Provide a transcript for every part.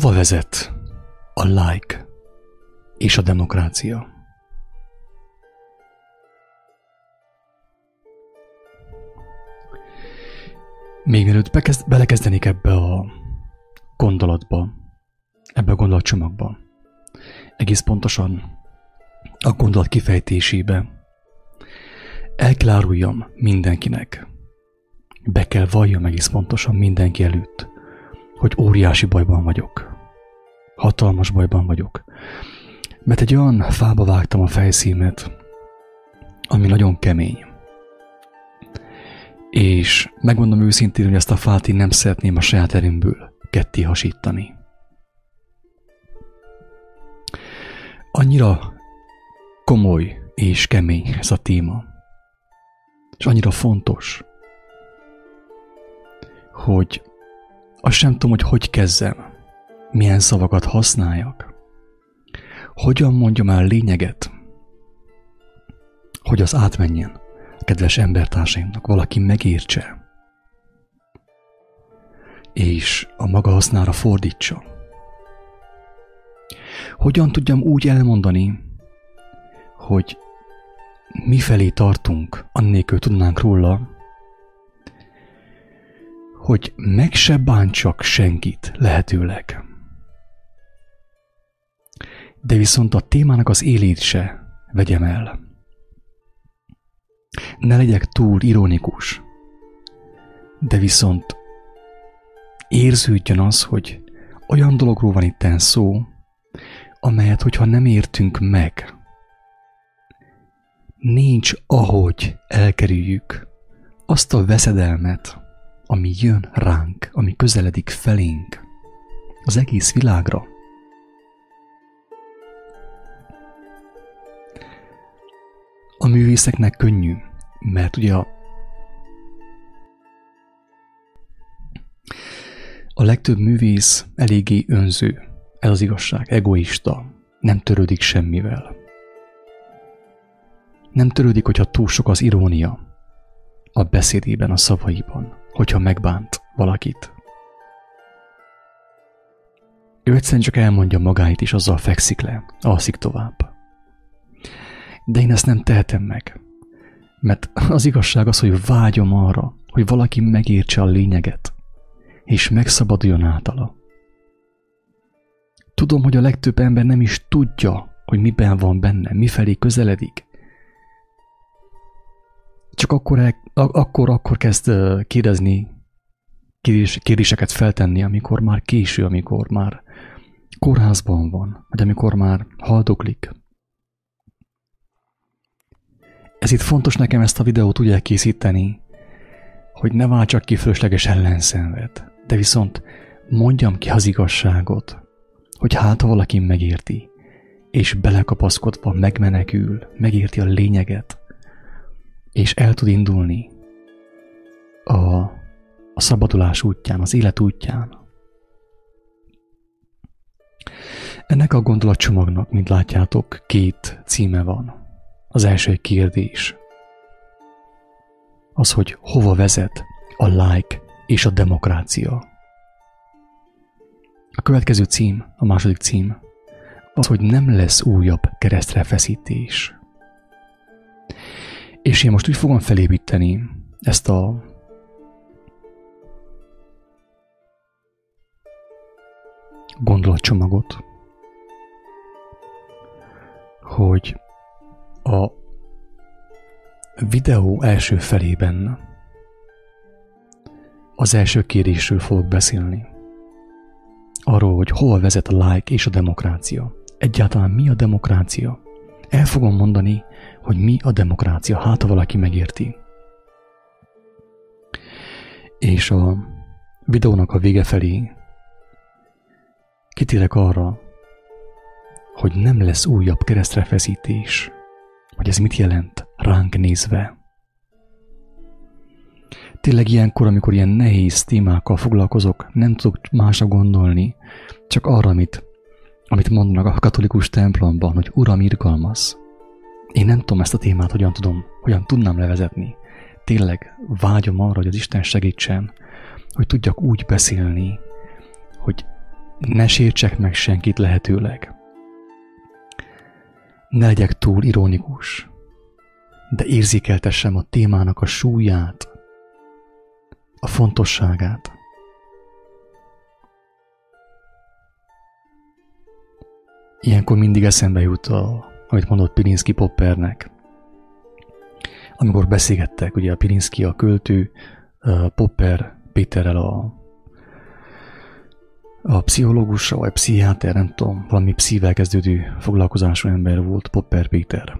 Hova vezet a like és a demokrácia? Még mielőtt bekezd, belekezdenék ebbe a gondolatba, ebbe a gondolatcsomagba, egész pontosan a gondolat kifejtésébe, el kell áruljam mindenkinek, be kell valljam egész pontosan mindenki előtt, hogy óriási bajban vagyok. Hatalmas bajban vagyok. Mert egy olyan fába vágtam a fejszímet, ami nagyon kemény. És megmondom őszintén, hogy ezt a fát én nem szeretném a saját erőmből ketté hasítani. Annyira komoly és kemény ez a téma. És annyira fontos, hogy azt sem tudom, hogy hogy kezdem, milyen szavakat használjak, hogyan mondjam el lényeget, hogy az átmenjen kedves embertársaimnak, valaki megértse, és a maga hasznára fordítsa. Hogyan tudjam úgy elmondani, hogy mifelé tartunk, annélkül tudnánk róla, hogy meg se bántsak senkit lehetőleg. De viszont a témának az élét se vegyem el. Ne legyek túl ironikus, de viszont érződjön az, hogy olyan dologról van itten szó, amelyet, hogyha nem értünk meg, nincs ahogy elkerüljük azt a veszedelmet, ami jön ránk, ami közeledik felénk, az egész világra. A művészeknek könnyű, mert ugye a, a legtöbb művész eléggé önző, ez az igazság, egoista, nem törődik semmivel. Nem törődik, hogyha túl sok az irónia a beszédében, a szavaiban hogyha megbánt valakit. Ő egyszerűen csak elmondja magáit, és azzal fekszik le, alszik tovább. De én ezt nem tehetem meg, mert az igazság az, hogy vágyom arra, hogy valaki megértse a lényeget, és megszabaduljon általa. Tudom, hogy a legtöbb ember nem is tudja, hogy miben van benne, mifelé közeledik, csak akkor, akkor, akkor kezd kérdezni, kérdés, kérdéseket feltenni, amikor már késő, amikor már kórházban van, vagy amikor már haldoklik. Ez itt fontos nekem ezt a videót úgy elkészíteni, hogy ne váltsak ki fölösleges ellenszenvet, de viszont mondjam ki az igazságot, hogy hát ha valaki megérti, és belekapaszkodva megmenekül, megérti a lényeget, és el tud indulni a, a szabadulás útján, az élet útján. Ennek a gondolatcsomagnak, mint látjátok, két címe van. Az első kérdés. Az, hogy hova vezet a like és a demokrácia. A következő cím, a második cím, az, hogy nem lesz újabb keresztrefeszítés. És én most úgy fogom felépíteni ezt a gondolatcsomagot, hogy a videó első felében az első kérdésről fogok beszélni. Arról, hogy hova vezet a like és a demokrácia. Egyáltalán mi a demokrácia? El fogom mondani, hogy mi a demokrácia, hát ha valaki megérti. És a videónak a vége felé kitérek arra, hogy nem lesz újabb keresztrefeszítés, hogy ez mit jelent ránk nézve. Tényleg ilyenkor, amikor ilyen nehéz témákkal foglalkozok, nem tudok másra gondolni, csak arra, amit, amit mondanak a katolikus templomban, hogy Uram, irgalmaz. Én nem tudom ezt a témát, hogyan tudom, hogyan tudnám levezetni. Tényleg vágyom arra, hogy az Isten segítsen, hogy tudjak úgy beszélni, hogy Ne sértsek meg senkit lehetőleg. Ne legyek túl ironikus, de érzékeltessem a témának a súlyát, a fontosságát. Ilyenkor mindig eszembe jut, a, amit mondott Pirinski Poppernek. Amikor beszélgettek, ugye a Pirinski a költő, Popper Péterrel a, a pszichológusa, vagy pszichiáter, nem tudom, valami pszível kezdődő foglalkozású ember volt Popper Péter.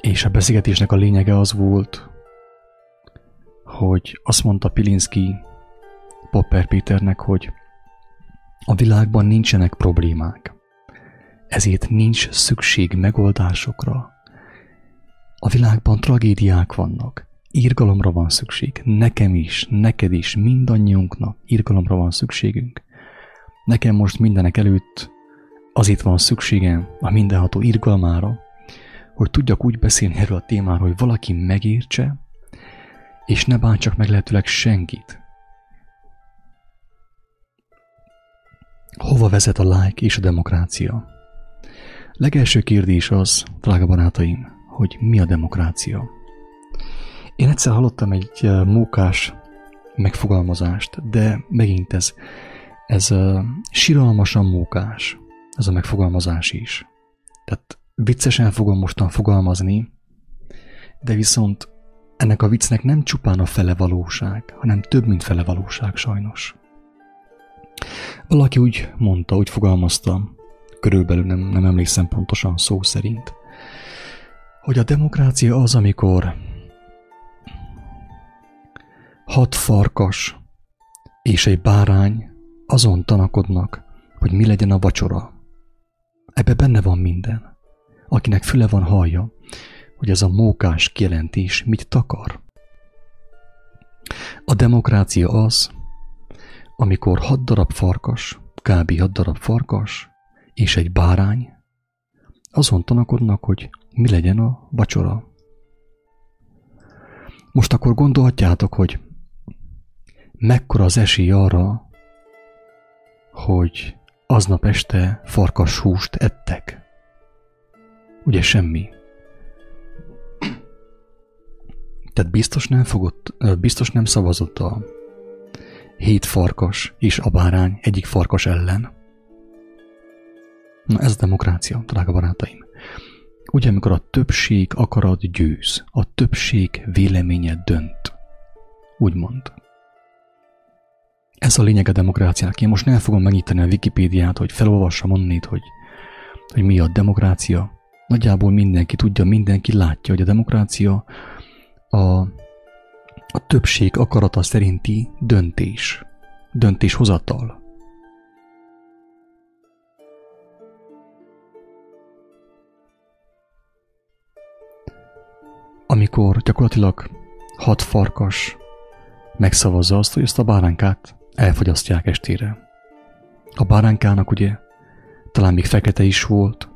És a beszélgetésnek a lényege az volt, hogy azt mondta Pilinski Popper Péternek, hogy a világban nincsenek problémák, ezért nincs szükség megoldásokra. A világban tragédiák vannak, írgalomra van szükség, nekem is, neked is, mindannyiunknak írgalomra van szükségünk. Nekem most mindenek előtt azért van szükségem a mindenható írgalmára, hogy tudjak úgy beszélni erről a témáról, hogy valaki megértse, és ne bántsak meg lehetőleg senkit. Hova vezet a like és a demokrácia? Legelső kérdés az, drága barátaim, hogy mi a demokrácia? Én egyszer hallottam egy mókás megfogalmazást, de megint ez, ez uh, siralmasan mókás, ez a megfogalmazás is. Tehát viccesen fogom mostan fogalmazni, de viszont ennek a viccnek nem csupán a fele valóság, hanem több, mint fele valóság sajnos. Valaki úgy mondta, úgy fogalmazta, körülbelül nem, nem emlékszem pontosan szó szerint, hogy a demokrácia az, amikor hat farkas és egy bárány azon tanakodnak, hogy mi legyen a vacsora. Ebbe benne van minden. Akinek füle van hallja, hogy ez a mókás kijelentés mit takar. A demokrácia az, amikor hat darab farkas, kb. hat darab farkas és egy bárány azon tanakodnak, hogy mi legyen a vacsora. Most akkor gondolhatjátok, hogy mekkora az esély arra, hogy aznap este farkas húst ettek. Ugye semmi. Tehát biztos nem fogott, biztos nem szavazott a hét farkas és a bárány egyik farkas ellen. Na ez a demokrácia, drága barátaim. Ugye, amikor a többség akarat győz, a többség véleménye dönt. Úgymond. Ez a lényeg a demokráciának. Én most nem fogom megnyitani a Wikipédiát, hogy felolvassam onnét, hogy, hogy mi a demokrácia. Nagyjából mindenki tudja, mindenki látja, hogy a demokrácia a, a többség akarata szerinti döntés, döntéshozatal. Amikor gyakorlatilag hat farkas megszavazza azt, hogy ezt a báránkát elfogyasztják estére. A báránkának ugye talán még fekete is volt,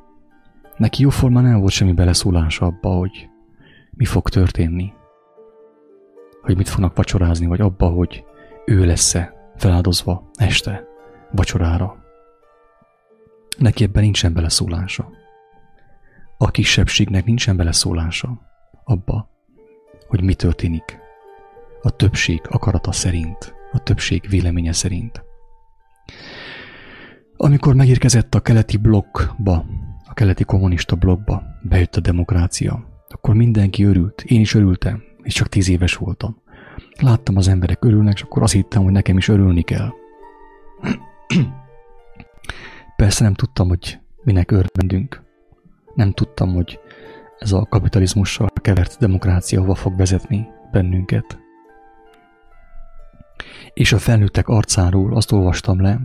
neki jóformán nem volt semmi beleszólása abba, hogy mi fog történni, hogy mit fognak vacsorázni, vagy abba, hogy ő lesz-e feláldozva este vacsorára. Neki ebben nincsen beleszólása. A kisebbségnek nincsen beleszólása abba, hogy mi történik a többség akarata szerint a többség véleménye szerint. Amikor megérkezett a keleti blokkba, a keleti kommunista blokkba, bejött a demokrácia, akkor mindenki örült, én is örültem, és csak tíz éves voltam. Láttam az emberek örülnek, és akkor azt hittem, hogy nekem is örülni kell. Persze nem tudtam, hogy minek örvendünk. Nem tudtam, hogy ez a kapitalizmussal kevert demokrácia hova fog vezetni bennünket és a felnőttek arcáról azt olvastam le,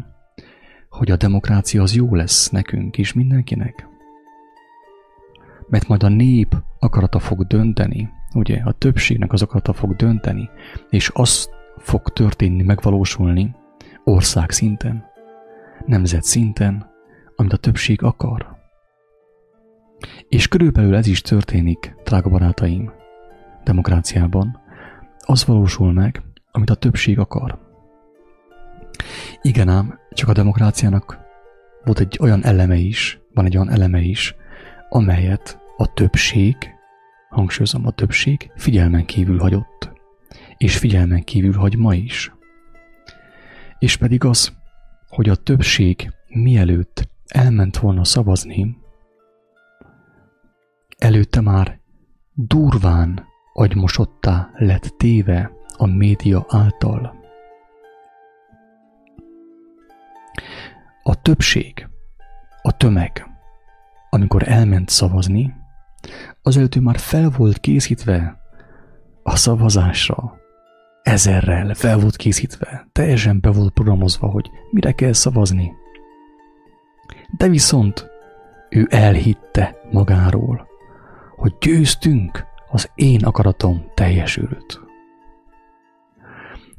hogy a demokrácia az jó lesz nekünk is, mindenkinek. Mert majd a nép akarata fog dönteni, ugye, a többségnek az akarata fog dönteni, és az fog történni, megvalósulni ország szinten, nemzet szinten, amit a többség akar. És körülbelül ez is történik, drága barátaim, demokráciában. Az valósul meg, amit a többség akar. Igen ám, csak a demokráciának volt egy olyan eleme is, van egy olyan eleme is, amelyet a többség, hangsúlyozom, a többség figyelmen kívül hagyott. És figyelmen kívül hagy ma is. És pedig az, hogy a többség mielőtt elment volna szavazni, előtte már durván agymosottá lett téve a média által. A többség, a tömeg, amikor elment szavazni, azelőtt ő már fel volt készítve a szavazásra, ezerrel fel volt készítve, teljesen be volt programozva, hogy mire kell szavazni. De viszont ő elhitte magáról, hogy győztünk, az én akaratom teljesült.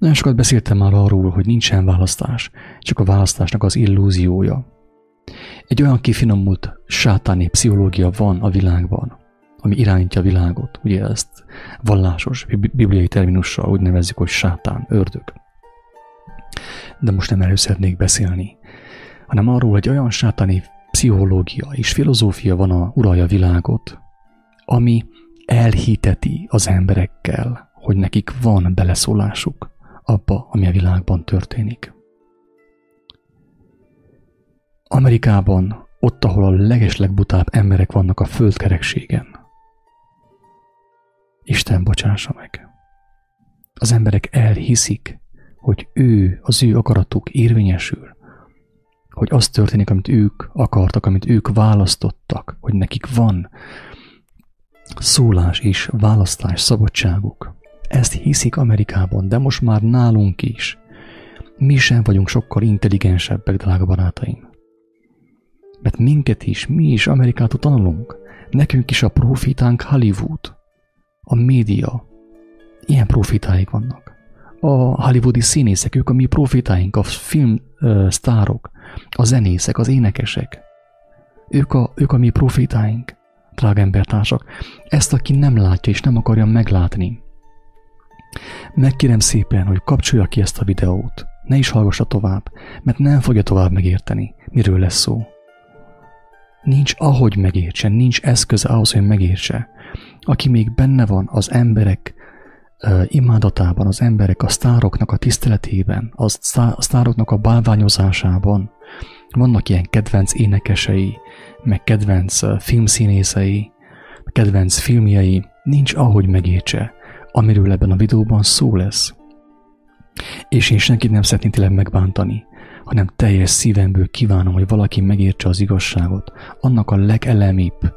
Nagyon sokat beszéltem már arról, hogy nincsen választás, csak a választásnak az illúziója. Egy olyan kifinomult sátáni pszichológia van a világban, ami irányítja a világot. Ugye ezt vallásos, bibliai terminussal úgy nevezzük, hogy sátán, ördög. De most nem erről szeretnék beszélni, hanem arról, hogy olyan sátáni pszichológia és filozófia van a uralja világot, ami elhiteti az emberekkel, hogy nekik van beleszólásuk abba, ami a világban történik. Amerikában, ott, ahol a legeslegbutább emberek vannak a földkerekségen, Isten bocsássa meg. Az emberek elhiszik, hogy ő, az ő akaratuk érvényesül, hogy az történik, amit ők akartak, amit ők választottak, hogy nekik van szólás és választás szabadságuk. Ezt hiszik Amerikában, de most már nálunk is. Mi sem vagyunk sokkal intelligensebbek, drága barátaim. Mert minket is, mi is Amerikától tanulunk. Nekünk is a profitánk Hollywood, a média. Ilyen profitáik vannak. A hollywoodi színészek, ők a mi profitáink, a film uh, sztárok, a zenészek, az énekesek. Ők a, ők a mi profitáink drága embertársak, ezt aki nem látja és nem akarja meglátni. Megkérem szépen, hogy kapcsolja ki ezt a videót, ne is hallgassa tovább, mert nem fogja tovább megérteni, miről lesz szó. Nincs ahogy megértse, nincs eszköze ahhoz, hogy megértse. Aki még benne van az emberek uh, imádatában, az emberek a sztároknak a tiszteletében, a sztároknak a bálványozásában, vannak ilyen kedvenc énekesei, meg kedvenc filmszínészei, kedvenc filmjei, nincs ahogy megértse, amiről ebben a videóban szó lesz. És én senkit nem szeretném tényleg megbántani, hanem teljes szívemből kívánom, hogy valaki megértse az igazságot, annak a legelemibb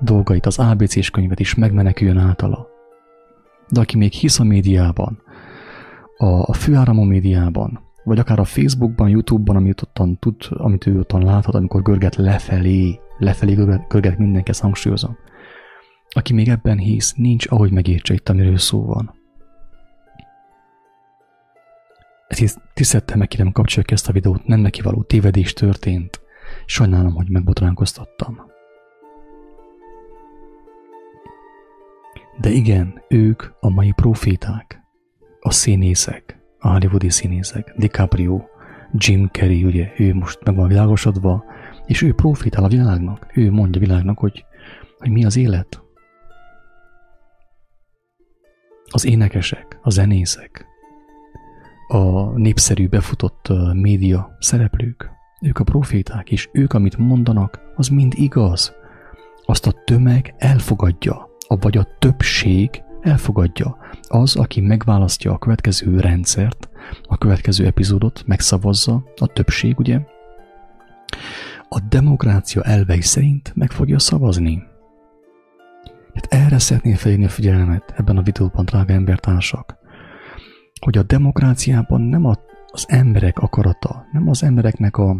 dolgait, az ABC-s könyvet is megmeneküljön általa. De aki még hisz a médiában, a, a főáramú médiában, vagy akár a Facebookban, Youtube-ban, amit, ottan tud, amit ő ottan láthat, amikor görget lefelé, lefelé görget, mindenki, ezt hangsúlyozom. Aki még ebben hisz, nincs ahogy megértse itt, amiről szó van. Ezt tisztettel megkérem kapcsolja ezt a videót, nem neki való tévedés történt. Sajnálom, hogy megbotránkoztattam. De igen, ők a mai proféták, a színészek, a hollywoodi színészek, DiCaprio, Jim Carrey, ugye, ő most meg van világosodva, és ő profitál a világnak, ő mondja a világnak, hogy, hogy mi az élet. Az énekesek, a zenészek, a népszerű befutott média szereplők, ők a proféták, és ők, amit mondanak, az mind igaz. Azt a tömeg elfogadja, vagy a többség elfogadja. Az, aki megválasztja a következő rendszert, a következő epizódot, megszavazza, a többség, ugye, a demokrácia elvei szerint meg fogja szavazni. Hát erre szeretném felhívni a figyelmet ebben a videóban, drága embertársak, hogy a demokráciában nem az emberek akarata, nem az embereknek a,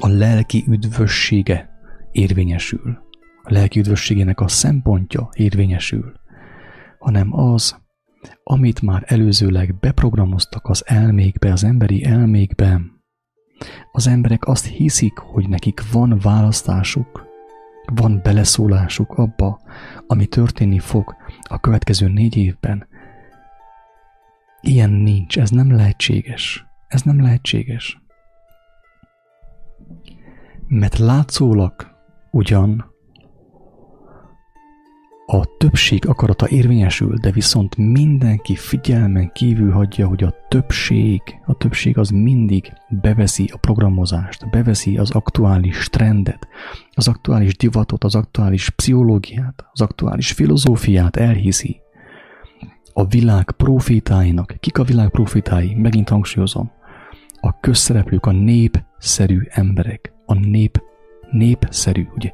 a lelki üdvössége érvényesül, a lelki üdvösségének a szempontja érvényesül, hanem az, amit már előzőleg beprogramoztak az elmékbe, az emberi elmékbe. Az emberek azt hiszik, hogy nekik van választásuk, van beleszólásuk abba, ami történni fog a következő négy évben. Ilyen nincs, ez nem lehetséges. Ez nem lehetséges. Mert látszólag ugyan a többség akarata érvényesül, de viszont mindenki figyelmen kívül hagyja, hogy a többség, a többség az mindig beveszi a programozást, beveszi az aktuális trendet, az aktuális divatot, az aktuális pszichológiát, az aktuális filozófiát elhiszi. A világ profitáinak, kik a világ profitái, megint hangsúlyozom, a közszereplők, a népszerű emberek, a nép, népszerű, ugye,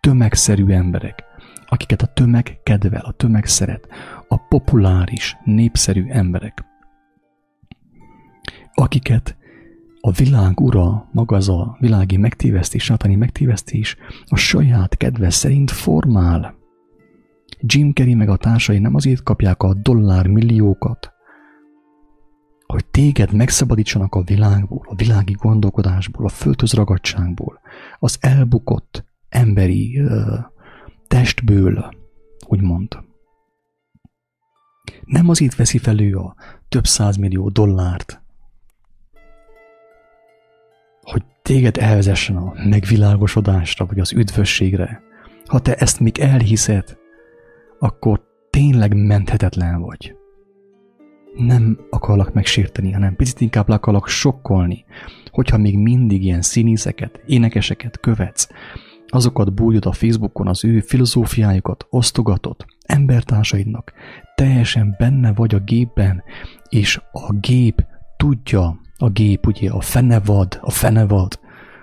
tömegszerű emberek, akiket a tömeg kedvel, a tömeg szeret, a populáris, népszerű emberek, akiket a világ ura, maga az a világi megtévesztés, sátani megtévesztés a saját kedve szerint formál. Jim Carrey meg a társai nem azért kapják a dollár milliókat, hogy téged megszabadítsanak a világból, a világi gondolkodásból, a földhöz ragadságból, az elbukott emberi uh, testből, úgymond. Nem azért veszi fel ő a több százmillió dollárt, hogy téged elvezessen a megvilágosodásra, vagy az üdvösségre. Ha te ezt még elhiszed, akkor tényleg menthetetlen vagy. Nem akarlak megsérteni, hanem picit inkább le akarlak sokkolni, hogyha még mindig ilyen színészeket, énekeseket követsz, azokat bújod a Facebookon, az ő filozófiájukat osztogatod embertársaidnak, teljesen benne vagy a gépben, és a gép tudja, a gép ugye a fenevad, a fenevad,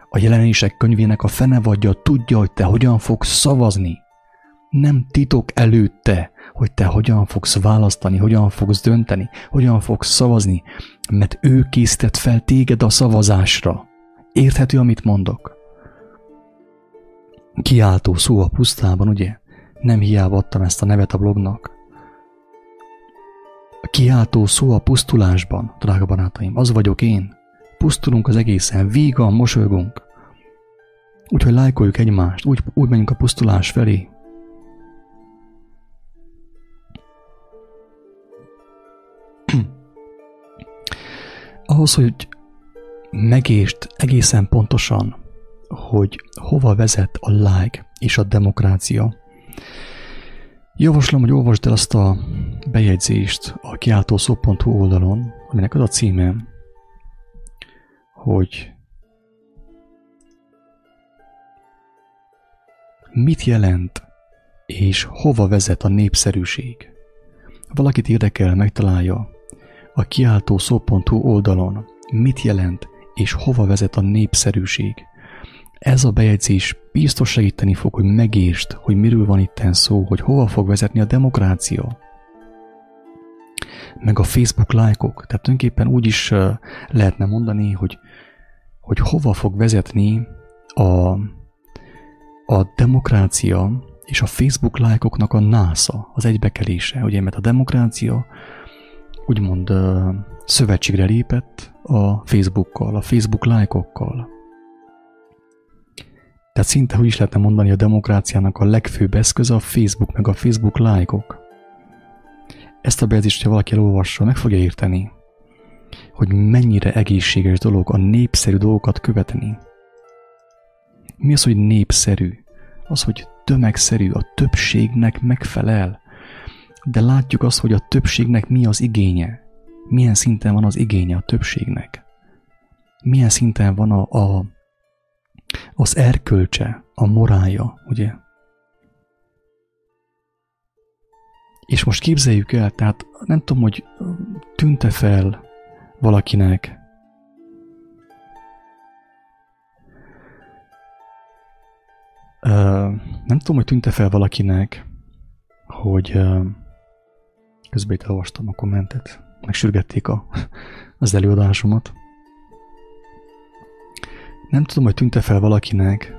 a jelenések könyvének a fenevadja tudja, hogy te hogyan fogsz szavazni. Nem titok előtte, hogy te hogyan fogsz választani, hogyan fogsz dönteni, hogyan fogsz szavazni, mert ő készített fel téged a szavazásra. Érthető, amit mondok? Kiáltó szó a pusztában, ugye? Nem hiába adtam ezt a nevet a blognak. A kiáltó szó a pusztulásban, drága barátaim, az vagyok én. Pusztulunk az egészen, vígan mosolygunk. Úgyhogy lájkoljuk egymást, úgy, úgy menjünk a pusztulás felé. Ahhoz, hogy megést egészen pontosan hogy hova vezet a like és a demokrácia. Javaslom, hogy olvasd el azt a bejegyzést a kiáltószó.hu oldalon, aminek az a címe, hogy mit jelent és hova vezet a népszerűség. Valakit érdekel, megtalálja a kiáltószó.hu oldalon, mit jelent és hova vezet a népszerűség. Ez a bejegyzés biztos segíteni fog, hogy megértsd, hogy miről van itten szó, hogy hova fog vezetni a demokrácia. Meg a Facebook lájkok. Tehát tulajdonképpen úgy is lehetne mondani, hogy, hogy hova fog vezetni a, a demokrácia és a Facebook lájkoknak a NASA, az egybekelése. Ugye, mert a demokrácia úgymond szövetségre lépett a Facebookkal, a Facebook lájkokkal. Tehát szinte úgy is lehetne mondani, a demokráciának a legfőbb eszköze a Facebook, meg a Facebook lájkok. Ezt a bejegyzést, hogyha valaki elolvassa, meg fogja érteni, hogy mennyire egészséges dolog a népszerű dolgokat követni. Mi az, hogy népszerű? Az, hogy tömegszerű, a többségnek megfelel. De látjuk azt, hogy a többségnek mi az igénye. Milyen szinten van az igénye a többségnek. Milyen szinten van a, a az erkölcse, a morálja, ugye? És most képzeljük el, tehát nem tudom, hogy tűnte fel valakinek, Uh, nem tudom, hogy tűnte fel valakinek, hogy uh, közben itt elolvastam a kommentet, megsürgették a, az előadásomat. Nem tudom, hogy tűnte fel valakinek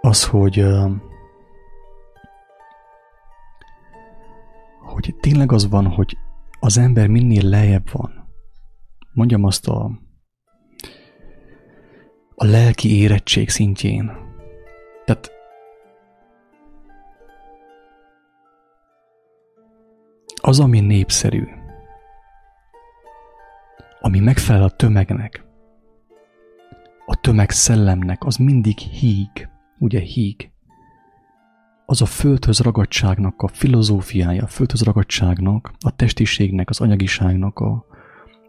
az, hogy hogy tényleg az van, hogy az ember minél lejjebb van. Mondjam azt a a lelki érettség szintjén. Tehát az, ami népszerű, ami megfelel a tömegnek, a tömeg szellemnek, az mindig híg, ugye híg. Az a földhöz ragadságnak a filozófiája, a földhöz ragadságnak, a testiségnek, az anyagiságnak a,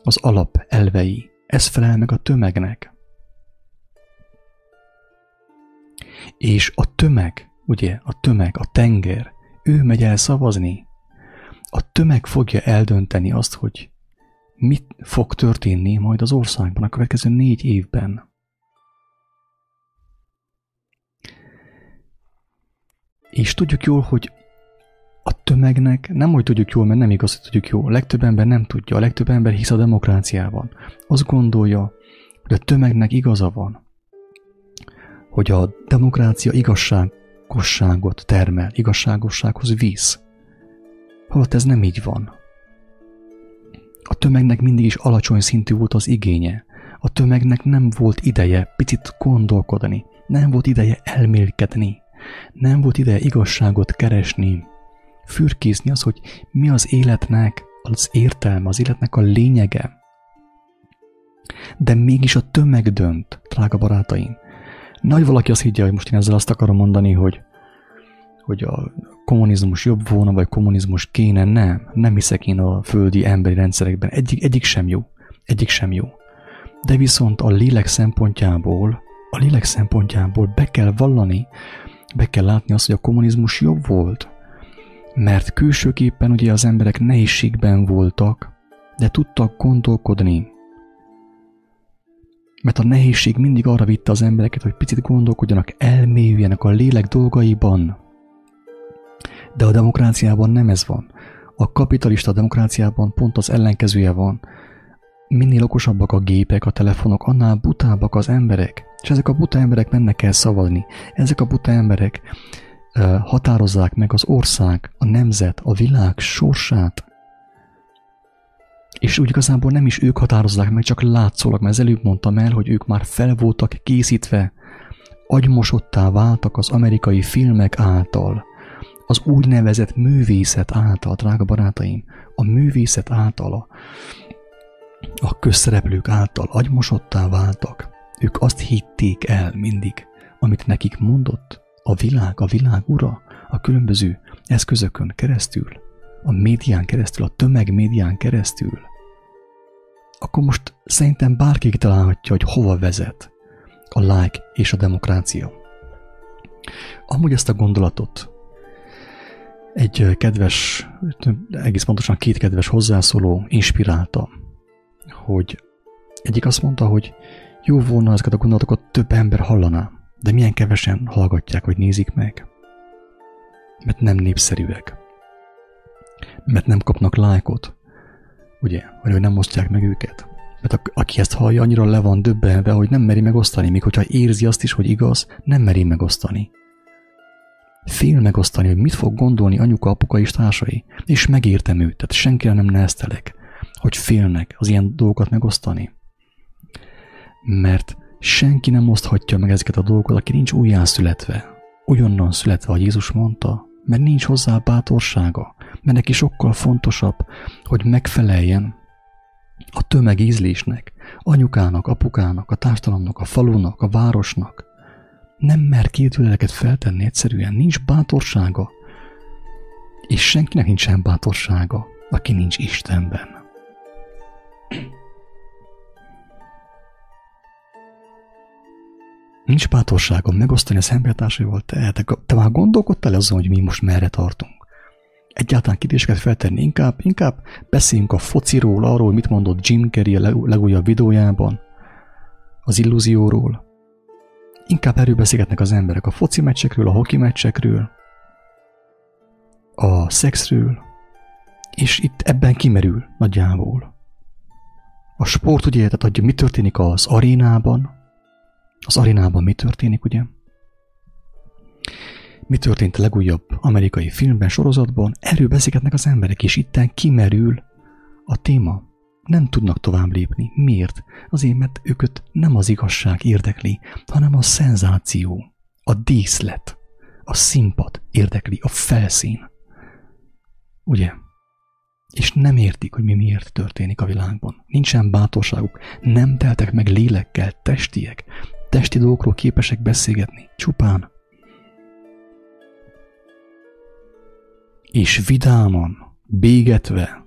az alap elvei. Ez felel meg a tömegnek. És a tömeg, ugye, a tömeg, a tenger, ő megy el szavazni. A tömeg fogja eldönteni azt, hogy mit fog történni majd az országban a következő négy évben. És tudjuk jól, hogy a tömegnek nem úgy tudjuk jól, mert nem igaz, hogy tudjuk jól. A legtöbb ember nem tudja, a legtöbb ember hisz a demokráciában. Azt gondolja, hogy a tömegnek igaza van, hogy a demokrácia igazságosságot termel, igazságossághoz visz. Holott ez nem így van. A tömegnek mindig is alacsony szintű volt az igénye. A tömegnek nem volt ideje picit gondolkodni, nem volt ideje elmélkedni, nem volt ideje igazságot keresni, fürkézni az, hogy mi az életnek az értelme, az életnek a lényege. De mégis a tömeg dönt, drága barátaim. Nagy valaki azt higgye, hogy most én ezzel azt akarom mondani, hogy, hogy a kommunizmus jobb volna, vagy kommunizmus kéne. Nem, nem hiszek én a földi emberi rendszerekben. Egyik, egyik sem jó. Egyik sem jó. De viszont a lélek szempontjából, a lélek szempontjából be kell vallani, be kell látni azt, hogy a kommunizmus jobb volt. Mert külsőképpen ugye az emberek nehézségben voltak, de tudtak gondolkodni. Mert a nehézség mindig arra vitte az embereket, hogy picit gondolkodjanak, elmélyüljenek a lélek dolgaiban. De a demokráciában nem ez van. A kapitalista demokráciában pont az ellenkezője van. Minél okosabbak a gépek, a telefonok, annál butábbak az emberek. És ezek a buta emberek mennek el szavazni. Ezek a buta emberek határozzák meg az ország, a nemzet, a világ sorsát. És úgy igazából nem is ők határozzák meg, csak látszólag, mert előbb mondtam el, hogy ők már fel voltak készítve, agymosottá váltak az amerikai filmek által, az úgynevezett művészet által, drága barátaim, a művészet által, a, közszereplők által agymosottá váltak. Ők azt hitték el mindig, amit nekik mondott a világ, a világ ura, a különböző eszközökön keresztül, a médián keresztül, a tömegmédián keresztül, akkor most szerintem bárki találhatja, hogy hova vezet a like és a demokrácia. Amúgy ezt a gondolatot egy kedves, egész pontosan két kedves hozzászóló inspirálta, hogy egyik azt mondta, hogy jó volna ezeket a gondolatokat több ember hallaná, de milyen kevesen hallgatják, hogy nézik meg. Mert nem népszerűek. Mert nem kapnak lájkot. Ugye? Vagy hogy nem osztják meg őket. Mert aki ezt hallja, annyira le van döbbenve, hogy nem meri megosztani, még hogyha érzi azt is, hogy igaz, nem meri megosztani. Fél megosztani, hogy mit fog gondolni anyuka, apuka és társai. És megértem őt, tehát senkire nem neheztelek, hogy félnek az ilyen dolgokat megosztani. Mert senki nem oszthatja meg ezeket a dolgokat, aki nincs újjászületve. Ugyannan születve, ahogy Jézus mondta, mert nincs hozzá bátorsága, mert neki sokkal fontosabb, hogy megfeleljen a tömeg ízlésnek, anyukának, apukának, a társadalomnak, a falunak, a városnak. Nem mer kérdőjeleket feltenni egyszerűen, nincs bátorsága. És senkinek nincsen bátorsága, aki nincs Istenben. Nincs bátorságom megosztani a embertársaival, te, te, már gondolkodtál azon, hogy mi most merre tartunk? Egyáltalán kérdéseket feltenni, inkább, inkább beszéljünk a fociról, arról, mit mondott Jim Carrey a legújabb videójában, az illúzióról. Inkább erről beszélgetnek az emberek a foci meccsekről, a hoki meccsekről, a szexről, és itt ebben kimerül nagyjából. A sport ugye, tehát hogy mi történik az arénában, az arénában mi történik, ugye? Mi történt a legújabb amerikai filmben, sorozatban? Erről beszélgetnek az emberek, és itten kimerül a téma. Nem tudnak tovább lépni. Miért? Azért, mert őket nem az igazság érdekli, hanem a szenzáció, a díszlet, a színpad érdekli, a felszín. Ugye? És nem értik, hogy mi miért történik a világban. Nincsen bátorságuk, nem teltek meg lélekkel, testiek, testi dolgokról képesek beszélgetni, csupán. És vidáman, bégetve,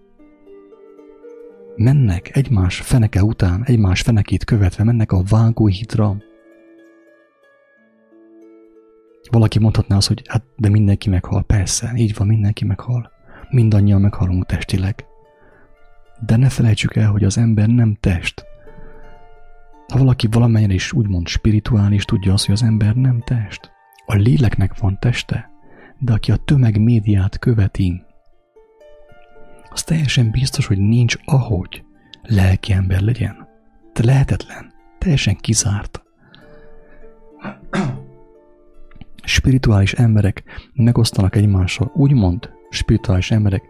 mennek egymás feneke után, egymás fenekét követve, mennek a vágóhídra. Valaki mondhatná azt, hogy hát de mindenki meghal, persze, így van, mindenki meghal. Mindannyian meghalunk testileg. De ne felejtsük el, hogy az ember nem test. Ha valaki valamennyire is úgymond spirituális, tudja azt, hogy az ember nem test. A léleknek van teste, de aki a tömeg médiát követi, az teljesen biztos, hogy nincs ahogy lelki ember legyen. Te lehetetlen, teljesen kizárt. Spirituális emberek megosztanak egymással, úgymond spirituális emberek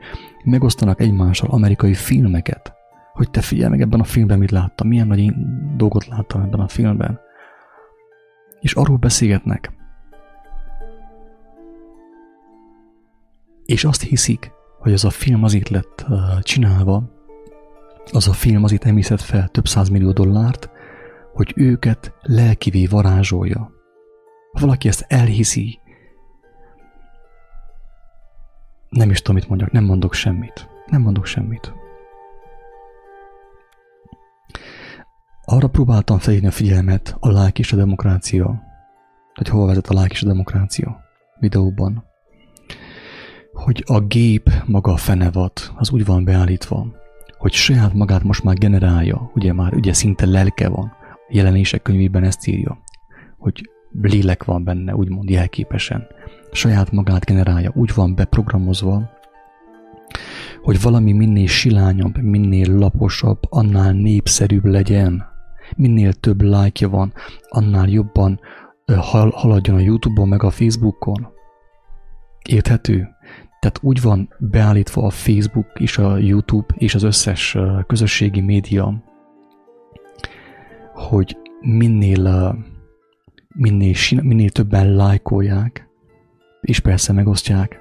megosztanak egymással amerikai filmeket, hogy te figyelj meg ebben a filmben, mit láttam, milyen nagy dolgot láttam ebben a filmben. És arról beszélgetnek. És azt hiszik, hogy az a film azért lett uh, csinálva, az a film azért emészett fel több millió dollárt, hogy őket lelkivé varázsolja. Ha valaki ezt elhiszi, nem is tudom, mit mondjak, nem mondok semmit. Nem mondok semmit. Arra próbáltam felhívni a figyelmet a like és a demokrácia, hogy hova vezet a like és a demokrácia videóban, hogy a gép maga a fenevat, az úgy van beállítva, hogy saját magát most már generálja, ugye már ugye szinte lelke van, a jelenések könyvében ezt írja, hogy lélek van benne, úgymond jelképesen, saját magát generálja, úgy van beprogramozva, hogy valami minél silányabb, minél laposabb, annál népszerűbb legyen. Minél több like van, annál jobban haladjon a Youtube-on, meg a Facebookon. Érthető? Tehát úgy van beállítva a Facebook és a YouTube és az összes közösségi média, hogy minél, minél, minél többen lájkolják, és persze megosztják,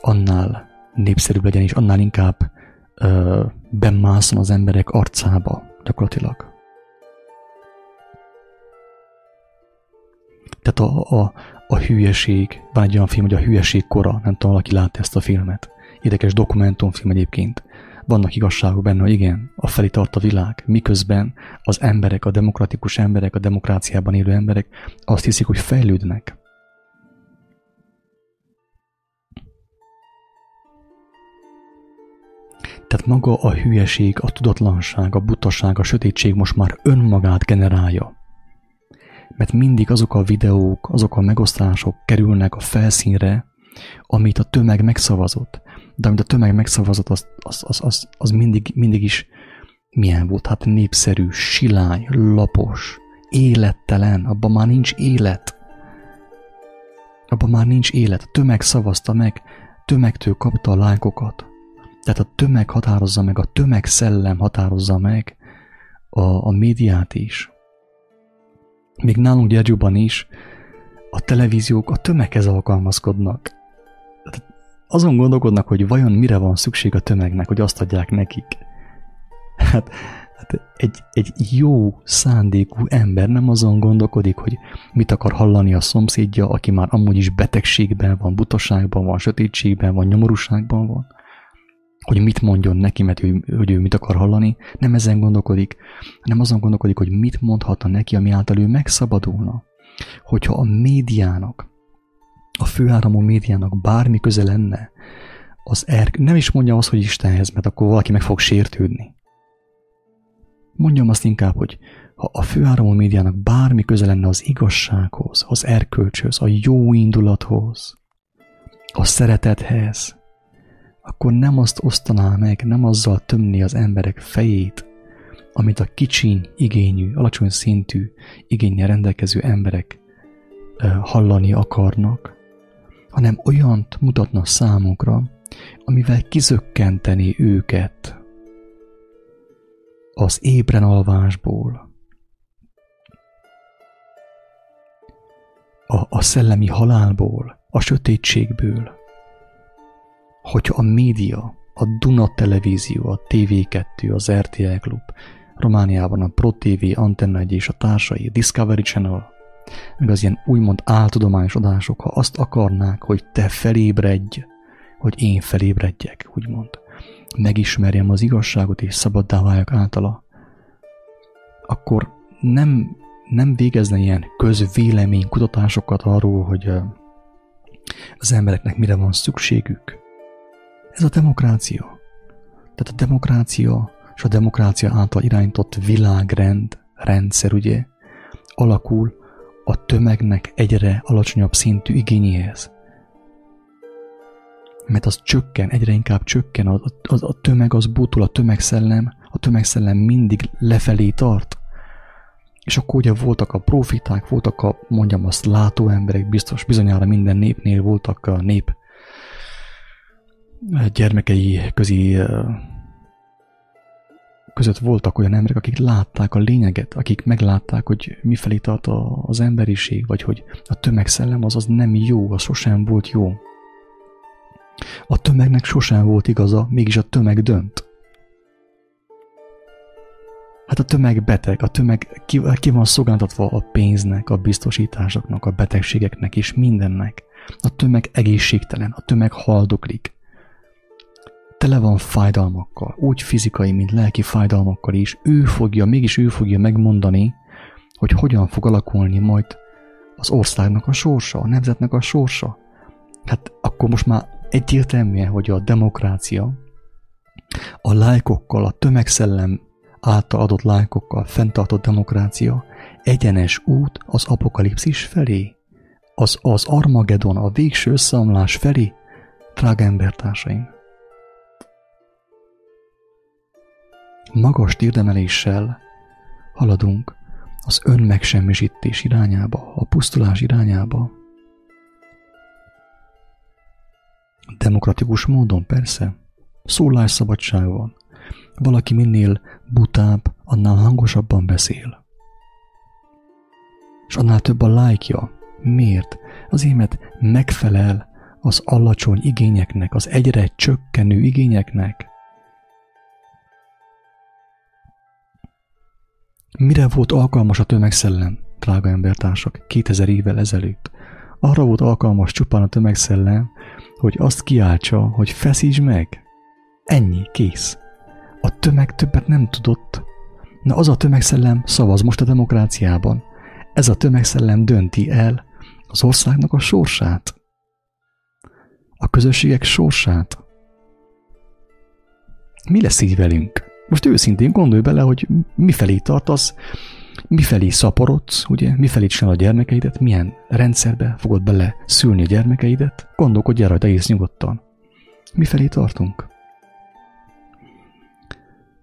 annál népszerűbb legyen, és annál inkább ö, bemászom az emberek arcába gyakorlatilag. Tehát a, a, a hülyeség, van egy olyan film, hogy a hülyeség kora, nem tudom, valaki látta ezt a filmet. Érdekes dokumentumfilm egyébként. Vannak igazságok benne, hogy igen, a felé tart a világ, miközben az emberek, a demokratikus emberek, a demokráciában élő emberek azt hiszik, hogy fejlődnek. Tehát maga a hülyeség, a tudatlanság, a butaság, a sötétség most már önmagát generálja. Mert mindig azok a videók, azok a megosztások kerülnek a felszínre, amit a tömeg megszavazott. De amit a tömeg megszavazott, az, az, az, az, az mindig, mindig is milyen volt? Hát népszerű, silány, lapos, élettelen, abban már nincs élet. Abban már nincs élet. A tömeg szavazta meg, tömegtől kapta a lájkokat. Tehát a tömeg határozza meg, a tömeg szellem határozza meg a, a médiát is. Még nálunk Gyergyóban is a televíziók a tömeghez alkalmazkodnak. Azon gondolkodnak, hogy vajon mire van szükség a tömegnek, hogy azt adják nekik. Hát, hát egy, egy jó szándékú ember nem azon gondolkodik, hogy mit akar hallani a szomszédja, aki már amúgy is betegségben van, butaságban van, sötétségben van, nyomorúságban van hogy mit mondjon neki, mert ő, hogy ő mit akar hallani, nem ezen gondolkodik, hanem azon gondolkodik, hogy mit mondhatna neki, ami által ő megszabadulna. Hogyha a médiának, a főáramú médiának bármi köze lenne, az erk, nem is mondja azt, hogy Istenhez, mert akkor valaki meg fog sértődni. Mondjam azt inkább, hogy ha a főáramú médiának bármi köze lenne az igazsághoz, az erkölcshöz, a jó indulathoz, a szeretethez, akkor nem azt osztaná meg, nem azzal tömni az emberek fejét, amit a kicsiny, igényű, alacsony szintű, igényel rendelkező emberek hallani akarnak, hanem olyant mutatna számukra, amivel kizökkenteni őket az ébren alvásból, a, a szellemi halálból, a sötétségből, hogyha a média a Duna Televízió, a TV2, az RTL Klub, Romániában a Pro TV, Antenna 1 és a társai, a Discovery Channel, meg az ilyen úgymond áltudományos adások, ha azt akarnák, hogy te felébredj, hogy én felébredjek, úgymond, megismerjem az igazságot és szabaddá váljak általa, akkor nem, nem végezne ilyen közvélemény kutatásokat arról, hogy az embereknek mire van szükségük. Ez a demokrácia. Tehát a demokrácia és a demokrácia által irányított világrend, rendszer ugye, alakul a tömegnek egyre alacsonyabb szintű igényéhez. Mert az csökken, egyre inkább csökken, a, a, a tömeg az butul, a tömegszellem, a tömegszellem mindig lefelé tart. És akkor ugye voltak a profiták, voltak a, mondjam azt, látó emberek, biztos bizonyára minden népnél voltak a nép gyermekei közi között voltak olyan emberek, akik látták a lényeget, akik meglátták, hogy mifelé tart az emberiség, vagy hogy a tömegszellem az az nem jó, az sosem volt jó. A tömegnek sosem volt igaza, mégis a tömeg dönt. Hát a tömeg beteg, a tömeg ki, ki van szolgáltatva a pénznek, a biztosításoknak, a betegségeknek és mindennek. A tömeg egészségtelen, a tömeg haldoklik tele van fájdalmakkal, úgy fizikai, mint lelki fájdalmakkal is, ő fogja, mégis ő fogja megmondani, hogy hogyan fog alakulni majd az országnak a sorsa, a nemzetnek a sorsa. Hát akkor most már egyértelműen, hogy a demokrácia a lájkokkal, a tömegszellem által adott lájkokkal fenntartott demokrácia egyenes út az apokalipszis felé, az, az Armagedon, a végső összeomlás felé, drága embertársaim. Magas térdemeléssel haladunk az önmegsemmisítés irányába, a pusztulás irányába. Demokratikus módon persze, szólásszabadság van. Valaki minél butább, annál hangosabban beszél. És annál több a lájkja. Miért? Azért, mert megfelel az alacsony igényeknek, az egyre csökkenő igényeknek. Mire volt alkalmas a tömegszellem, drága embertársak, 2000 évvel ezelőtt? Arra volt alkalmas csupán a tömegszellem, hogy azt kiáltsa, hogy feszíts meg. Ennyi, kész. A tömeg többet nem tudott. Na az a tömegszellem szavaz most a demokráciában. Ez a tömegszellem dönti el az országnak a sorsát. A közösségek sorsát. Mi lesz így velünk? Most őszintén gondolj bele, hogy mifelé tartasz, mifelé szaporodsz, ugye, mifelé csinál a gyermekeidet, milyen rendszerbe fogod bele szülni a gyermekeidet, gondolkodj el rajta egész nyugodtan. Mifelé tartunk?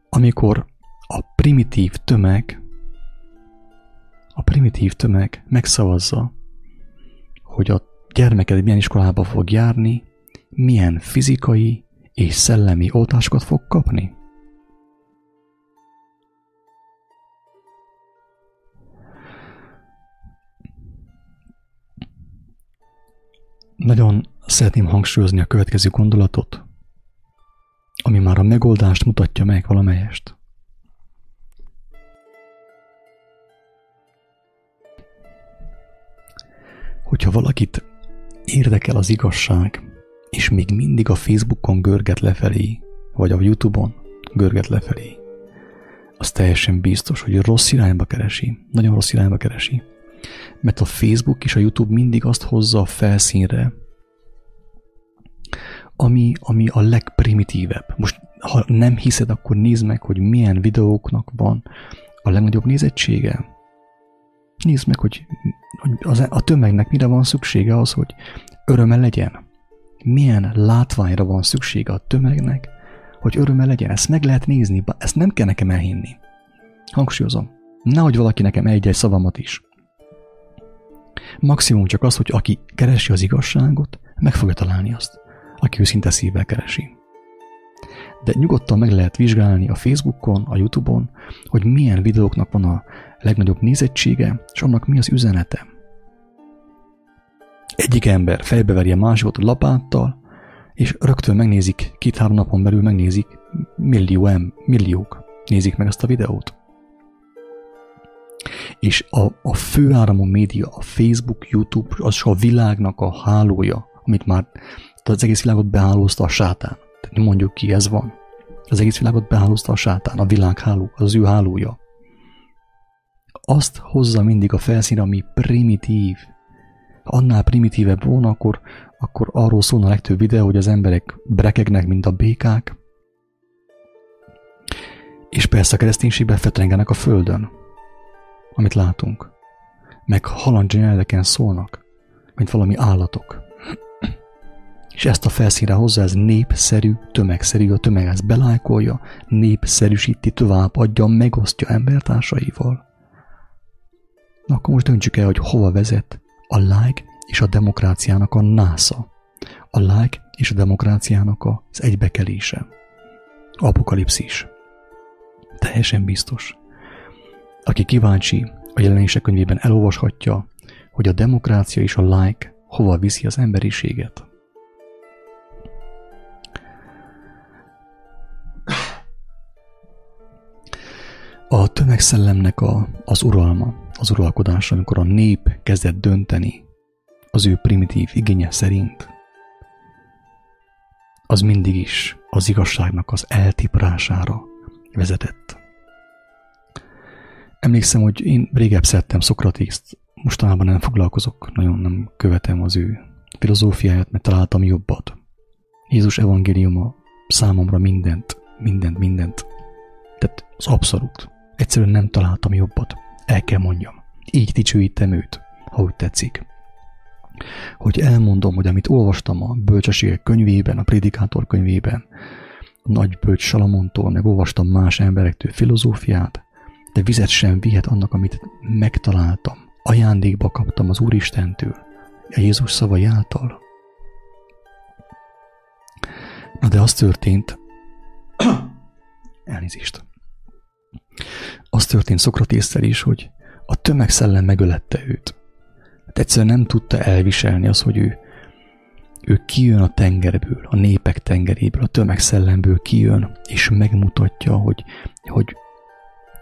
Amikor a primitív tömeg, a primitív tömeg megszavazza, hogy a gyermeked milyen iskolába fog járni, milyen fizikai és szellemi oltásokat fog kapni. Nagyon szeretném hangsúlyozni a következő gondolatot, ami már a megoldást mutatja meg valamelyest. Hogyha valakit érdekel az igazság, és még mindig a Facebookon görget lefelé, vagy a Youtube-on görget lefelé, az teljesen biztos, hogy rossz irányba keresi, nagyon rossz irányba keresi mert a Facebook és a YouTube mindig azt hozza a felszínre, ami, ami a legprimitívebb. Most, ha nem hiszed, akkor nézd meg, hogy milyen videóknak van a legnagyobb nézettsége. Nézd meg, hogy az, a tömegnek mire van szüksége az, hogy öröme legyen. Milyen látványra van szüksége a tömegnek, hogy öröme legyen. Ezt meg lehet nézni, ezt nem kell nekem elhinni. Hangsúlyozom. Nehogy valaki nekem egy-egy szavamat is. Maximum csak az, hogy aki keresi az igazságot, meg fogja találni azt, aki őszinte szívvel keresi. De nyugodtan meg lehet vizsgálni a Facebookon, a Youtube-on, hogy milyen videóknak van a legnagyobb nézettsége, és annak mi az üzenete. Egyik ember fejbeveri a másikat lapáttal, és rögtön megnézik, két-három napon belül megnézik, millió em, milliók nézik meg ezt a videót. És a, a főáramú média, a Facebook, YouTube, az a világnak a hálója, amit már az egész világot behálózta a sátán. Tehát mondjuk ki, ez van. Az egész világot behálózta a sátán, a világháló, az ő hálója. Azt hozza mindig a felszínre, ami primitív. Ha annál primitívebb volna, akkor, akkor arról szólna a legtöbb videó, hogy az emberek brekegnek, mint a békák, és persze a kereszténységben fetrengenek a földön, amit látunk. Meg halandzsi nyelveken szólnak, mint valami állatok. És ezt a felszínre hozza, ez népszerű, tömegszerű, a tömeg ezt belájkolja, népszerűsíti, tovább adja, megosztja embertársaival. Na akkor most döntsük el, hogy hova vezet a like és a demokráciának a násza. A like és a demokráciának az egybekelése. Apokalipszis. Teljesen biztos. Aki kíváncsi, a jelenések könyvében elolvashatja, hogy a demokrácia és a like hova viszi az emberiséget. A tömegszellemnek a, az uralma, az uralkodása, amikor a nép kezdett dönteni az ő primitív igénye szerint, az mindig is az igazságnak az eltiprására vezetett. Emlékszem, hogy én régebb szerettem Szokratiszt, mostanában nem foglalkozok, nagyon nem követem az ő filozófiáját, mert találtam jobbat. Jézus evangéliuma számomra mindent, mindent, mindent. Tehát az abszolút. Egyszerűen nem találtam jobbat. El kell mondjam. Így dicsőítem őt, ha úgy tetszik. Hogy elmondom, hogy amit olvastam a bölcsességek könyvében, a prédikátor könyvében, a nagy bölcs Salamontól, meg olvastam más emberektől filozófiát, de vizet sem vihet annak, amit megtaláltam. Ajándékba kaptam az Úristentől, a Jézus szavai által. Na de az történt, elnézést, az történt Szokratésztel is, hogy a tömegszellem megölette őt. Hát egyszerűen nem tudta elviselni az, hogy ő, ő kijön a tengerből, a népek tengeréből, a tömegszellemből kijön, és megmutatja, hogy, hogy,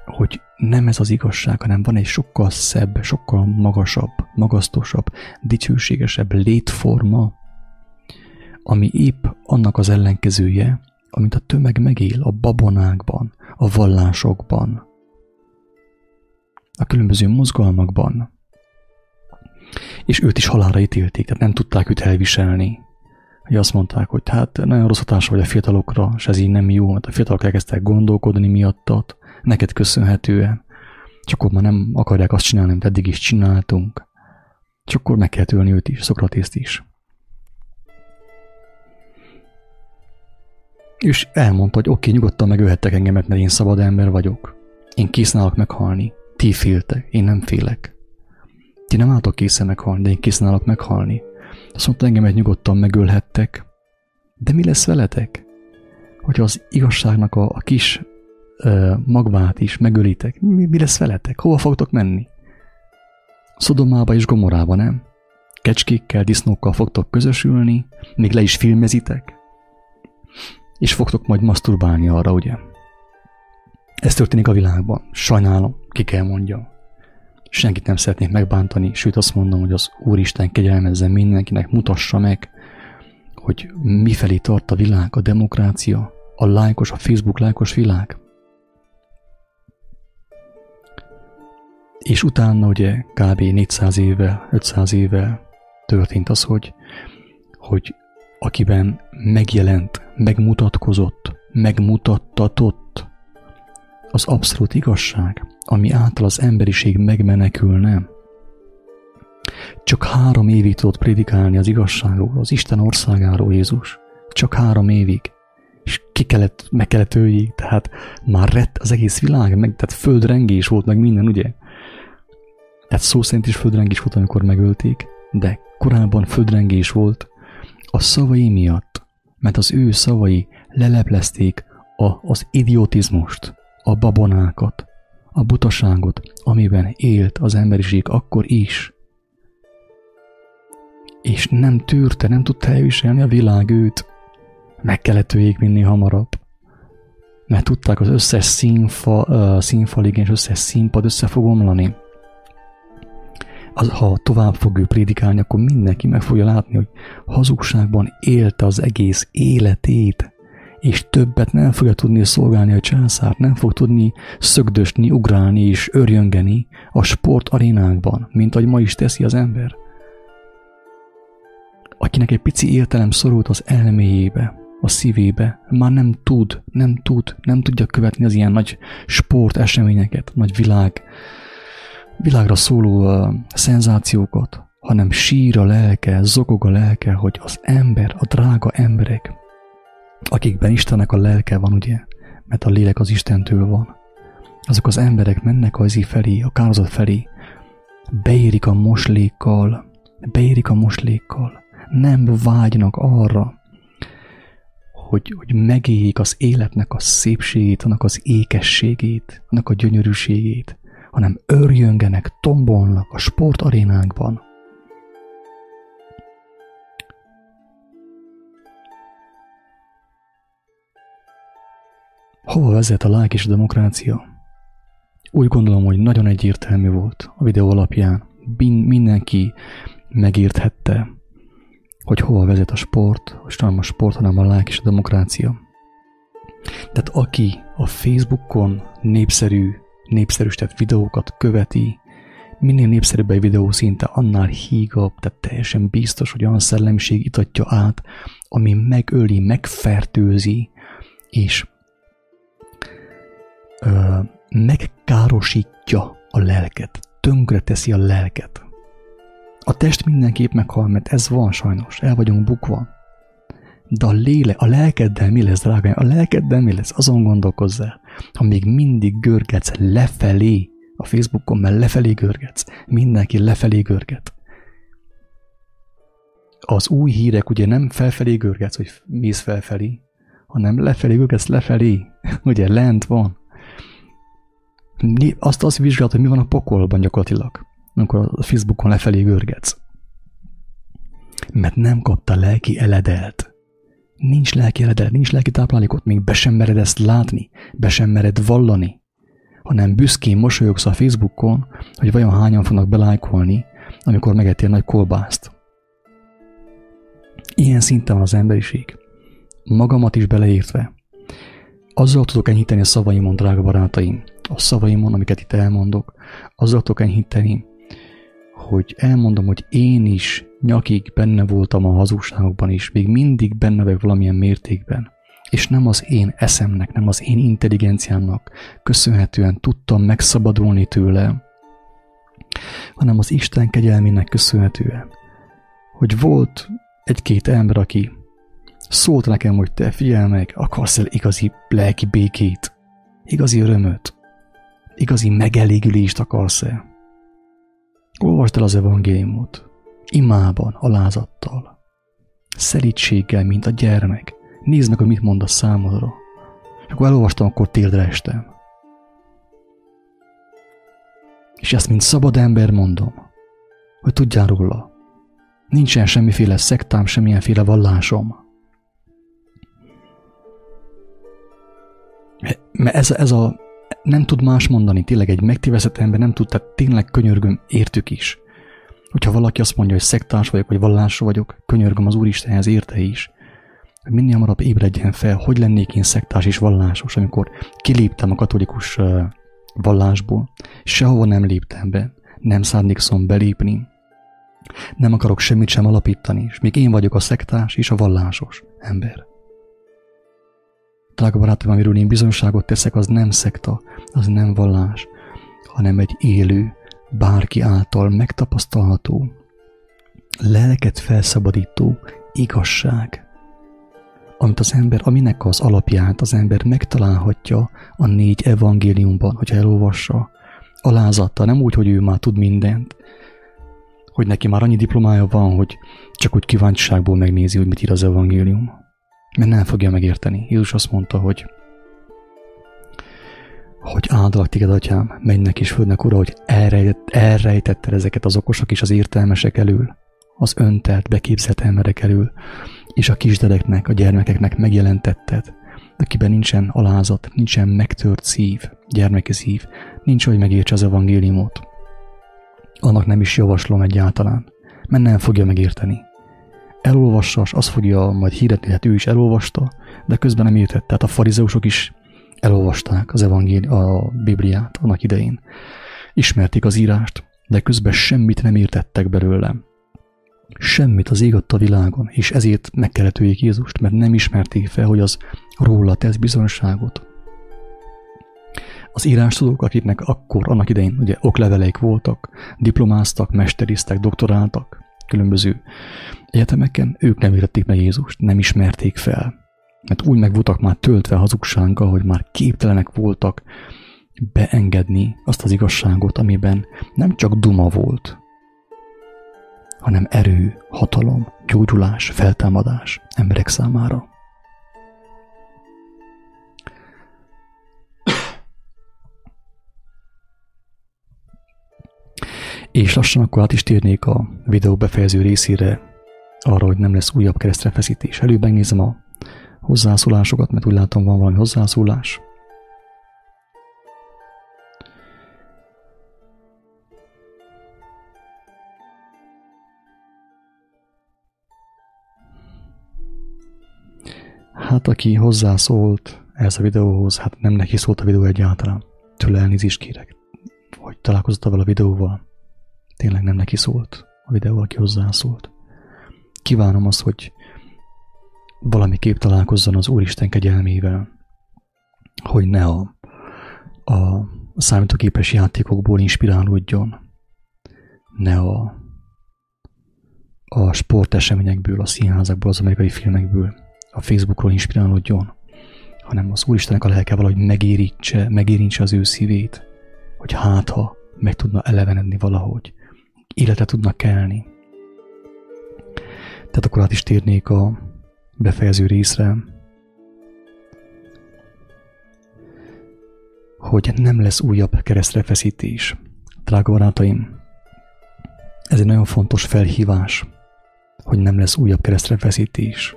hogy nem ez az igazság, hanem van egy sokkal szebb, sokkal magasabb, magasztosabb, dicsőségesebb létforma, ami épp annak az ellenkezője, amit a tömeg megél a babonákban, a vallásokban, a különböző mozgalmakban. És őt is halálra ítélték, tehát nem tudták őt elviselni. Hogy azt mondták, hogy hát nagyon rossz hatás vagy a fiatalokra, és ez így nem jó, mert a fiatalok elkezdtek gondolkodni miattat, neked köszönhetően. Csak akkor már nem akarják azt csinálni, amit eddig is csináltunk. Csak akkor meg kell tölni őt is, Szokratészt is. És elmondta, hogy oké, okay, nyugodtan megölhettek engemet, mert én szabad ember vagyok. Én készen állok meghalni. Ti féltek, én nem félek. Ti nem álltok készen meghalni, de én készen állok meghalni. Azt mondta, engemet nyugodtan megölhettek. De mi lesz veletek? Hogy az igazságnak a, a kis ö, magvát is megölitek, mi, mi lesz veletek? Hova fogtok menni? Szodomába és Gomorába, nem? Kecskékkel, disznókkal fogtok közösülni, még le is filmezitek? és fogtok majd maszturbálni arra, ugye? Ez történik a világban. Sajnálom, ki kell mondjam. Senkit nem szeretnék megbántani, sőt azt mondom, hogy az Úristen kegyelmezzen mindenkinek, mutassa meg, hogy mifelé tart a világ, a demokrácia, a lájkos, a Facebook lájkos világ. És utána ugye kb. 400 éve, 500 éve történt az, hogy, hogy akiben megjelent, megmutatkozott, megmutattatott az abszolút igazság, ami által az emberiség megmenekülne. Csak három évig tudott prédikálni az igazságról, az Isten országáról Jézus. Csak három évig. És ki kellett, meg kellett öljék, tehát már rett az egész világ, meg, tehát földrengés volt, meg minden, ugye? Tehát szó szerint is földrengés volt, amikor megölték, de korábban földrengés volt, a szavai miatt, mert az ő szavai leleplezték a, az idiotizmust, a babonákat, a butaságot, amiben élt az emberiség akkor is. És nem tűrte, nem tudta elviselni a világ őt, Meg kellett őjék minél hamarabb. Mert tudták az összes színfa, uh, színfalig és összes színpad össze fog omlani. Az, ha tovább fog ő prédikálni, akkor mindenki meg fogja látni, hogy hazugságban élte az egész életét, és többet nem fogja tudni szolgálni a császárt, nem fog tudni szögdösni, ugrálni és örjöngeni a sportarénákban, mint ahogy ma is teszi az ember. Akinek egy pici értelem szorult az elméjébe, a szívébe, már nem tud, nem tud, nem tudja követni az ilyen nagy sporteseményeket, nagy világ, világra szóló uh, szenzációkat, hanem sír a lelke, zokog a lelke, hogy az ember, a drága emberek, akikben Istennek a lelke van, ugye, mert a lélek az Istentől van, azok az emberek mennek az felé, a kározat felé, beérik a moslékkal, beérik a moslékkal, nem vágynak arra, hogy, hogy megéljék az életnek a szépségét, annak az ékességét, annak a gyönyörűségét, hanem örjöngenek, tombolnak a sportarénánkban. Hova vezet a lák és a demokrácia? Úgy gondolom, hogy nagyon egyértelmű volt a videó alapján. Mindenki megérthette, hogy hova vezet a sport, és nem a sport, hanem a lák és a demokrácia. Tehát aki a Facebookon népszerű, népszerűsített videókat követi, minél népszerűbb egy videó szinte, annál hígabb, tehát teljesen biztos, hogy olyan szellemiség itatja át, ami megöli, megfertőzi, és ö, megkárosítja a lelket, tönkre teszi a lelket. A test mindenképp meghal, mert ez van sajnos, el vagyunk bukva. De a léle, a lelkeddel mi lesz, drágáim? A lelkeddel mi lesz? Azon gondolkozzál. Ha még mindig görgetsz lefelé, a Facebookon, mert lefelé görgetsz, mindenki lefelé görget. Az új hírek ugye nem felfelé görgetsz, hogy mész felfelé, hanem lefelé görgetsz lefelé. ugye lent van. Azt azt vizsgált, hogy mi van a pokolban gyakorlatilag amikor a Facebookon lefelé görgetsz. Mert nem kapta lelki eledelt. Nincs lelki eledelt, nincs lelki táplálékot, még be sem mered ezt látni, be sem mered vallani, hanem büszkén mosolyogsz a Facebookon, hogy vajon hányan fognak belájkolni, amikor megettél nagy kolbászt. Ilyen szinten van az emberiség. Magamat is beleértve. Azzal tudok enyhíteni a szavaimon, drága barátaim, a szavaimon, amiket itt elmondok, azzal tudok enyhíteni, hogy elmondom, hogy én is nyakig benne voltam a hazugságokban is, még mindig benne vagyok valamilyen mértékben. És nem az én eszemnek, nem az én intelligenciámnak köszönhetően tudtam megszabadulni tőle, hanem az Isten kegyelmének köszönhetően. Hogy volt egy-két ember, aki szólt nekem, hogy te figyelj meg, akarsz el igazi lelki békét, igazi örömöt, igazi megelégülést akarsz el Olvasd el az evangéliumot, imában, alázattal, szerítséggel, mint a gyermek. Nézd meg, hogy mit mond a számodra. És akkor elolvastam, akkor térdre estem. És ezt, mint szabad ember mondom, hogy tudjál róla. Nincsen semmiféle szektám, semmilyenféle vallásom. Mert ez, ez a nem tud más mondani, tényleg egy megtéveszett ember nem tud, tehát tényleg könyörgöm, értük is. Hogyha valaki azt mondja, hogy szektárs vagyok, vagy vallás vagyok, könyörgöm az Úristenhez érte is, hogy minél hamarabb ébredjen fel, hogy lennék én szektárs és vallásos, amikor kiléptem a katolikus vallásból, sehova nem léptem be, nem szándékszom belépni, nem akarok semmit sem alapítani, és még én vagyok a szektárs és a vallásos ember. Drága barátom, amiről én bizonyságot teszek, az nem szekta, az nem vallás, hanem egy élő, bárki által megtapasztalható, lelket felszabadító igazság, amit az ember, aminek az alapját az ember megtalálhatja a négy evangéliumban, hogy elolvassa, alázatta, nem úgy, hogy ő már tud mindent, hogy neki már annyi diplomája van, hogy csak úgy kíváncsiságból megnézi, hogy mit ír az evangélium mert nem fogja megérteni. Jézus azt mondta, hogy hogy áldalak téged, atyám, mennek és földnek, ura, hogy elrejtett, elrejtetted ezeket az okosok és az értelmesek elől, az öntelt, beképzett emberek elől, és a kisdedeknek, a gyermekeknek megjelentetted, akiben nincsen alázat, nincsen megtört szív, gyermeki szív, nincs, hogy megértse az evangéliumot. Annak nem is javaslom egyáltalán, mert nem fogja megérteni. Elolvassa, és azt fogja majd hirdetni, hát ő is elolvasta, de közben nem értett. Tehát a farizeusok is elolvasták az evangéli, a Bibliát annak idején. Ismerték az írást, de közben semmit nem értettek belőle. Semmit az ég a világon, és ezért meg kellett Jézust, mert nem ismerték fel, hogy az róla tesz bizonyságot. Az írás tudók, akiknek akkor, annak idején ugye okleveleik voltak, diplomáztak, mesteriztek, doktoráltak, különböző egyetemeken, ők nem értették meg Jézust, nem ismerték fel. Mert úgy meg voltak már töltve hazugsággal, hogy már képtelenek voltak beengedni azt az igazságot, amiben nem csak duma volt, hanem erő, hatalom, gyógyulás, feltámadás emberek számára. És lassan akkor át is térnék a videó befejező részére, arra, hogy nem lesz újabb keresztre feszítés. Előbb megnézem a hozzászólásokat, mert úgy látom van valami hozzászólás. Hát aki hozzászólt ehhez a videóhoz, hát nem neki szólt a videó egyáltalán. Tőle elnézést kérek, hogy találkozott vele a videóval. Tényleg nem neki szólt a videó, aki hozzászólt. Kívánom azt, hogy valamiképp találkozzon az Úristen kegyelmével, hogy ne a, a számítógépes játékokból inspirálódjon, ne a, a sporteseményekből, a színházakból, az amerikai filmekből, a Facebookról inspirálódjon, hanem az Úristenek a lelke valahogy megérítse, megérintse az ő szívét, hogy hát ha meg tudna elevenedni valahogy, életet tudnak kelni. Tehát akkor át is térnék a befejező részre, hogy nem lesz újabb keresztre feszítés. Drága barátaim, ez egy nagyon fontos felhívás, hogy nem lesz újabb keresztre feszítés.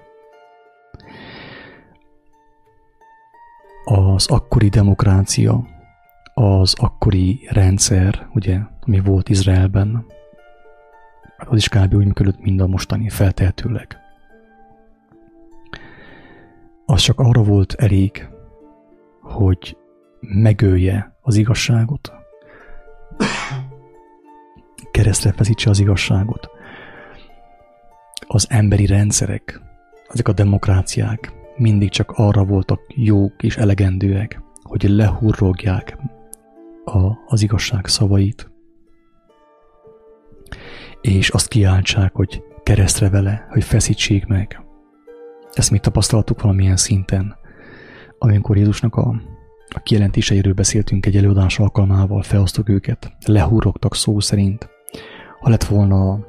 Az akkori demokrácia, az akkori rendszer, ugye, ami volt Izraelben, az is kb. úgy működött, mint a mostani feltehetőleg. Az csak arra volt elég, hogy megölje az igazságot, keresztre feszítse az igazságot. Az emberi rendszerek, ezek a demokráciák mindig csak arra voltak jók és elegendőek, hogy lehurrogják a, az igazság szavait, és azt kiáltsák, hogy keresztre vele, hogy feszítsék meg. Ezt mi tapasztaltuk valamilyen szinten, amikor Jézusnak a, a kijelentéseiről beszéltünk egy előadás alkalmával, felosztok őket, lehúrogtak szó szerint. Ha lett volna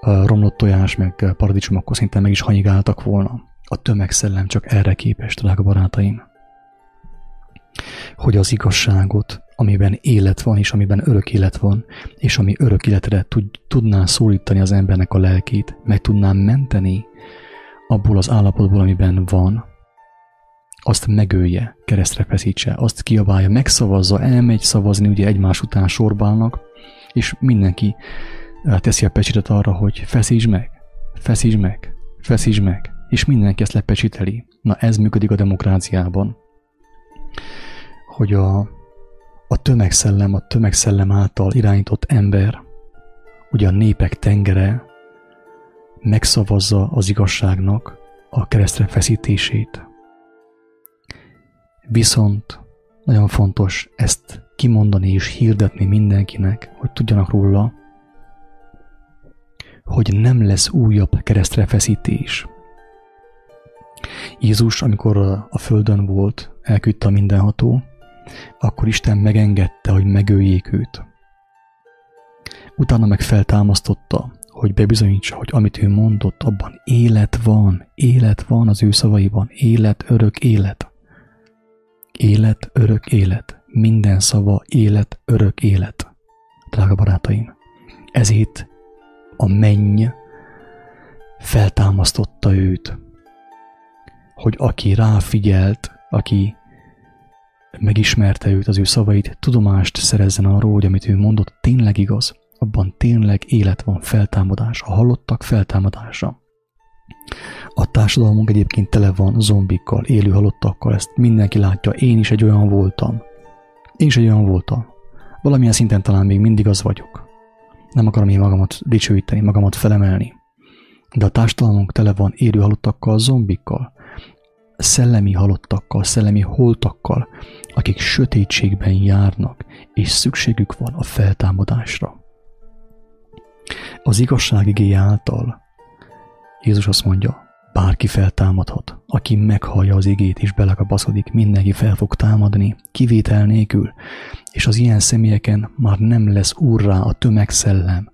romlott tojás, meg paradicsom, akkor szinte meg is hanyigáltak volna. A tömegszellem csak erre képes, drága barátaim. Hogy az igazságot amiben élet van, és amiben örök élet van, és ami örök életre tud, tudná szólítani az embernek a lelkét, meg tudná menteni abból az állapotból, amiben van, azt megölje, keresztre feszítse, azt kiabálja, megszavazza, elmegy szavazni, ugye egymás után sorbálnak, és mindenki eh, teszi a pecsitet arra, hogy feszíts meg, feszíts meg, feszíts meg, és mindenki ezt lepecsiteli. Na ez működik a demokráciában, hogy a a tömegszellem, a tömegszellem által irányított ember, ugye a népek tengere megszavazza az igazságnak a keresztre feszítését. Viszont nagyon fontos ezt kimondani és hirdetni mindenkinek, hogy tudjanak róla, hogy nem lesz újabb keresztre feszítés. Jézus, amikor a földön volt, elküldte a mindenható, akkor Isten megengedte, hogy megöljék őt. Utána meg feltámasztotta, hogy bebizonyítsa, hogy amit ő mondott, abban élet van, élet van az ő szavaiban, élet, örök élet. Élet, örök élet. Minden szava élet, örök élet. Drága barátaim, ezért a menny feltámasztotta őt, hogy aki ráfigyelt, aki megismerte őt, az ő szavait, tudomást szerezzen arról, hogy amit ő mondott tényleg igaz, abban tényleg élet van, feltámadás, a halottak feltámadása. A társadalmunk egyébként tele van zombikkal, élő halottakkal, ezt mindenki látja, én is egy olyan voltam. Én is egy olyan voltam. Valamilyen szinten talán még mindig az vagyok. Nem akarom én magamat dicsőíteni, magamat felemelni. De a társadalmunk tele van élő halottakkal, zombikkal, szellemi halottakkal, szellemi holtakkal, akik sötétségben járnak, és szükségük van a feltámadásra. Az igazság igény által Jézus azt mondja, bárki feltámadhat, aki meghallja az igét és belekapaszodik, mindenki fel fog támadni, kivétel nélkül, és az ilyen személyeken már nem lesz úrrá a tömegszellem,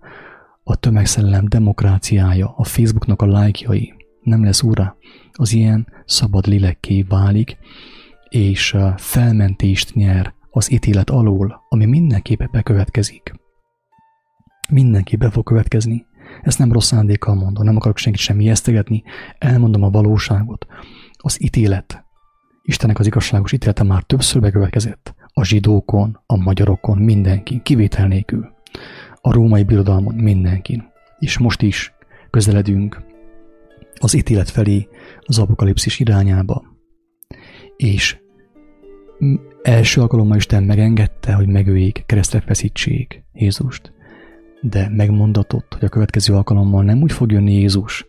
a tömegszellem demokráciája, a Facebooknak a lájkjai, nem lesz úrrá, az ilyen szabad lélekké válik, és felmentést nyer az ítélet alól, ami mindenképp bekövetkezik. Mindenki be fog következni. Ezt nem rossz szándékkal mondom, nem akarok senkit sem ijesztegetni, elmondom a valóságot. Az ítélet, Istennek az igazságos ítélete már többször bekövetkezett. A zsidókon, a magyarokon, mindenkin, kivétel nélkül. A római birodalmon mindenkin. És most is közeledünk az ítélet felé, az apokalipszis irányába. És első alkalommal Isten megengedte, hogy megöljék, keresztre feszítsék Jézust de megmondatott, hogy a következő alkalommal nem úgy fog jönni Jézus,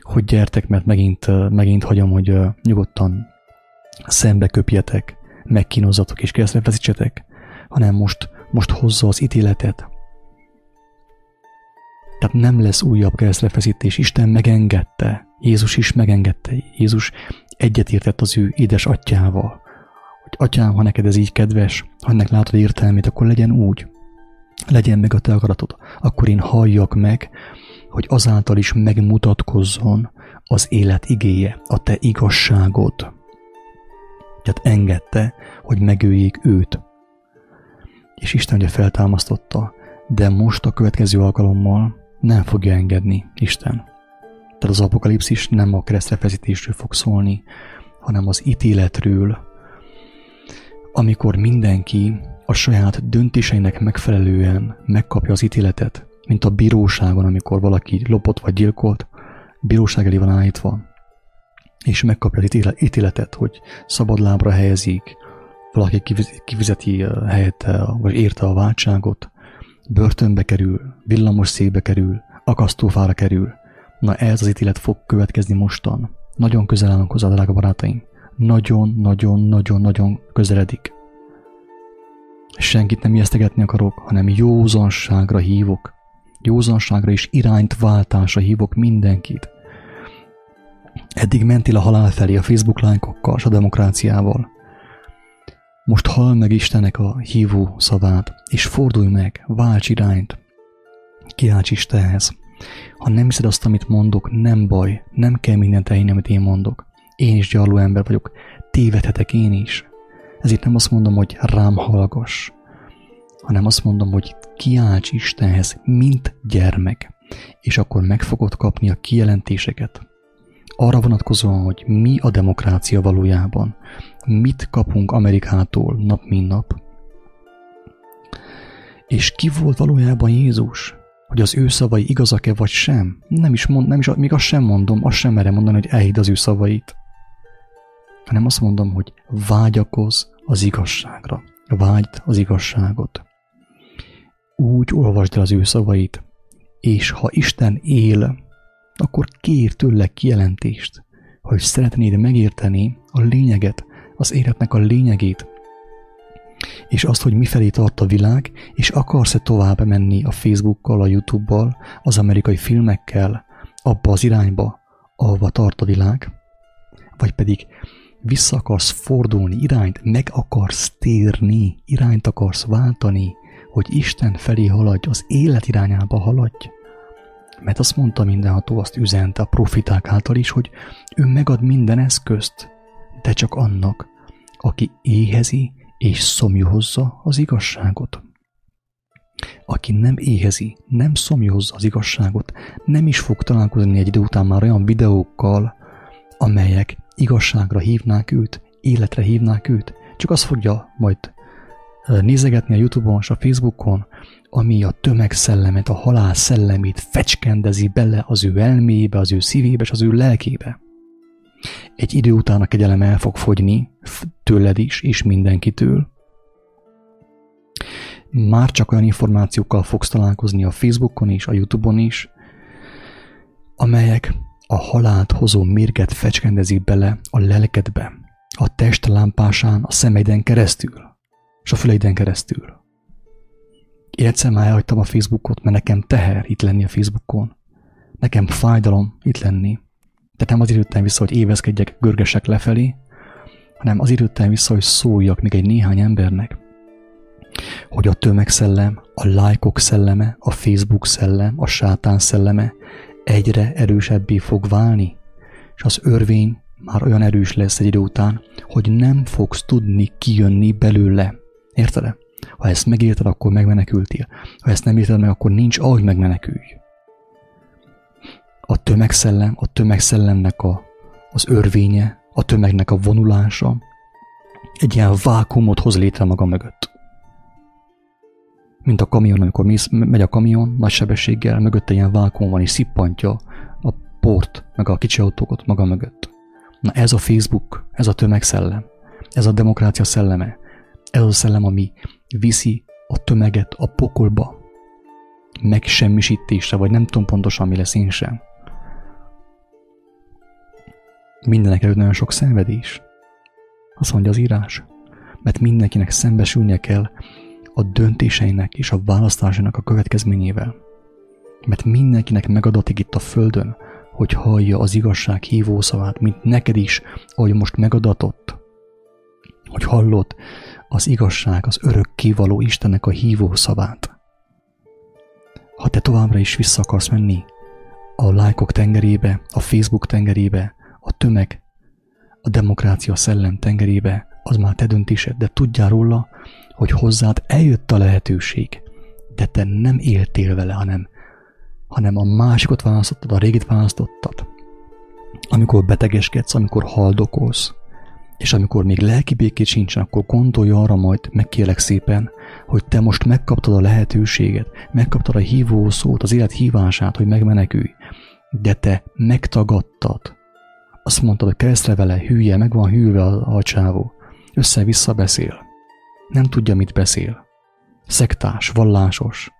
hogy gyertek, mert megint, megint hagyom, hogy nyugodtan szembe köpjetek, megkínozzatok és keresztre feszítsetek, hanem most, most hozza az ítéletet. Tehát nem lesz újabb keresztrefeszítés. Isten megengedte. Jézus is megengedte. Jézus egyetértett az ő édes atyával, hogy atyám, ha neked ez így kedves, ha ennek látod értelmét, akkor legyen úgy legyen meg a te akaratod, akkor én halljak meg, hogy azáltal is megmutatkozzon az élet igéje, a te igazságod. Tehát engedte, hogy megöljék őt. És Isten ugye feltámasztotta, de most a következő alkalommal nem fogja engedni Isten. Tehát az apokalipszis nem a keresztrefeszítésről fog szólni, hanem az ítéletről, amikor mindenki a saját döntéseinek megfelelően megkapja az ítéletet, mint a bíróságon, amikor valaki lopott vagy gyilkolt, bíróság elé van állítva, és megkapja az ítéletet, hogy szabadlábra helyezik, valaki kivizeti helyette, vagy érte a váltságot, börtönbe kerül, villamos székbe kerül, akasztófára kerül. Na ez az ítélet fog következni mostan. Nagyon közel állunk hozzá, drága barátaim. Nagyon-nagyon-nagyon-nagyon közeledik. Senkit nem ijesztegetni akarok, hanem józanságra hívok. Józanságra és irányt váltásra hívok mindenkit. Eddig mentél a halál felé a Facebook lájkokkal és a demokráciával. Most hall meg Istennek a hívó szavát, és fordulj meg, válts irányt. Kiálts Istenhez. Ha nem hiszed azt, amit mondok, nem baj, nem kell mindent elhinni, amit én mondok. Én is gyarló ember vagyok, tévedhetek én is. Ezért nem azt mondom, hogy rám hallgass, hanem azt mondom, hogy kiálts Istenhez, mint gyermek, és akkor meg fogod kapni a kijelentéseket. Arra vonatkozóan, hogy mi a demokrácia valójában, mit kapunk Amerikától nap mint nap. És ki volt valójában Jézus? Hogy az ő szavai igazak-e vagy sem? Nem is, mond, nem is még azt sem mondom, azt sem merem mondani, hogy elhidd az ő szavait. Hanem azt mondom, hogy vágyakoz az igazságra. Vágyd az igazságot. Úgy olvasd el az ő szavait, és ha Isten él, akkor kér tőle kijelentést, hogy szeretnéd megérteni a lényeget, az életnek a lényegét, és azt, hogy mifelé tart a világ, és akarsz-e tovább menni a Facebookkal, a YouTube-bal, az amerikai filmekkel, abba az irányba, ahova tart a világ, vagy pedig vissza akarsz fordulni, irányt meg akarsz térni, irányt akarsz váltani, hogy Isten felé haladj, az élet irányába haladj. Mert azt mondta mindenható, azt üzente a profiták által is, hogy ő megad minden eszközt, de csak annak, aki éhezi és szomjuhozza az igazságot. Aki nem éhezi, nem szomjózza az igazságot, nem is fog találkozni egy idő után már olyan videókkal, amelyek igazságra hívnák őt, életre hívnák őt, csak azt fogja majd nézegetni a Youtube-on és a Facebookon, ami a tömegszellemet, a halál szellemét fecskendezi bele az ő elmébe, az ő szívébe és az ő lelkébe. Egy idő után a kegyelem el fog fogyni, tőled is, és mindenkitől. Már csak olyan információkkal fogsz találkozni a Facebookon is, a Youtube-on is, amelyek a halált hozó mérget fecskendezik bele a lelkedbe, a test lámpásán, a szemeiden keresztül, és a füleiden keresztül. Én egyszer már elhagytam a Facebookot, mert nekem teher itt lenni a Facebookon. Nekem fájdalom itt lenni. Tehát nem az jöttem vissza, hogy évezkedjek, görgesek lefelé, hanem az jöttem vissza, hogy szóljak még egy néhány embernek, hogy a tömegszellem, a lájkok szelleme, a Facebook szellem, a sátán szelleme egyre erősebbé fog válni, és az örvény már olyan erős lesz egy idő után, hogy nem fogsz tudni kijönni belőle. Érted? Ha ezt megérted, akkor megmenekültél. Ha ezt nem érted meg, akkor nincs ahogy megmenekülj. A tömegszellem, a tömegszellemnek a, az örvénye, a tömegnek a vonulása egy ilyen vákumot hoz létre maga mögött. Mint a kamion, amikor mész, megy a kamion nagy sebességgel, mögötte ilyen vákum van, és szippantja a port, meg a kicsi autókat maga mögött. Na ez a Facebook, ez a tömegszellem, ez a demokrácia szelleme, ez a szellem, ami viszi a tömeget a pokolba, megsemmisítésre, vagy nem tudom pontosan mi lesz én sem. Mindenek előtt nagyon sok szenvedés. Azt mondja az írás. Mert mindenkinek szembesülnie kell a döntéseinek és a választásának a következményével. Mert mindenkinek megadatik itt a földön, hogy hallja az igazság hívószavát, mint neked is, ahogy most megadatott. Hogy hallod az igazság, az örök kivaló Istennek a hívószavát. Ha te továbbra is vissza akarsz menni a lájkok tengerébe, a Facebook tengerébe, a tömeg, a demokrácia szellem tengerébe, az már te döntésed, de tudjál róla, hogy hozzád eljött a lehetőség, de te nem éltél vele, hanem, hanem a másikot választottad, a régit választottad. Amikor betegeskedsz, amikor haldokolsz, és amikor még lelki békét sincsen, akkor gondolj arra majd, megkérlek szépen, hogy te most megkaptad a lehetőséget, megkaptad a hívó szót, az élet hívását, hogy megmenekülj, de te megtagadtad. Azt mondtad, hogy keresztre vele, hülye, meg van hűlve a, a csávó. Össze-vissza beszél. Nem tudja, mit beszél. Szektás, vallásos.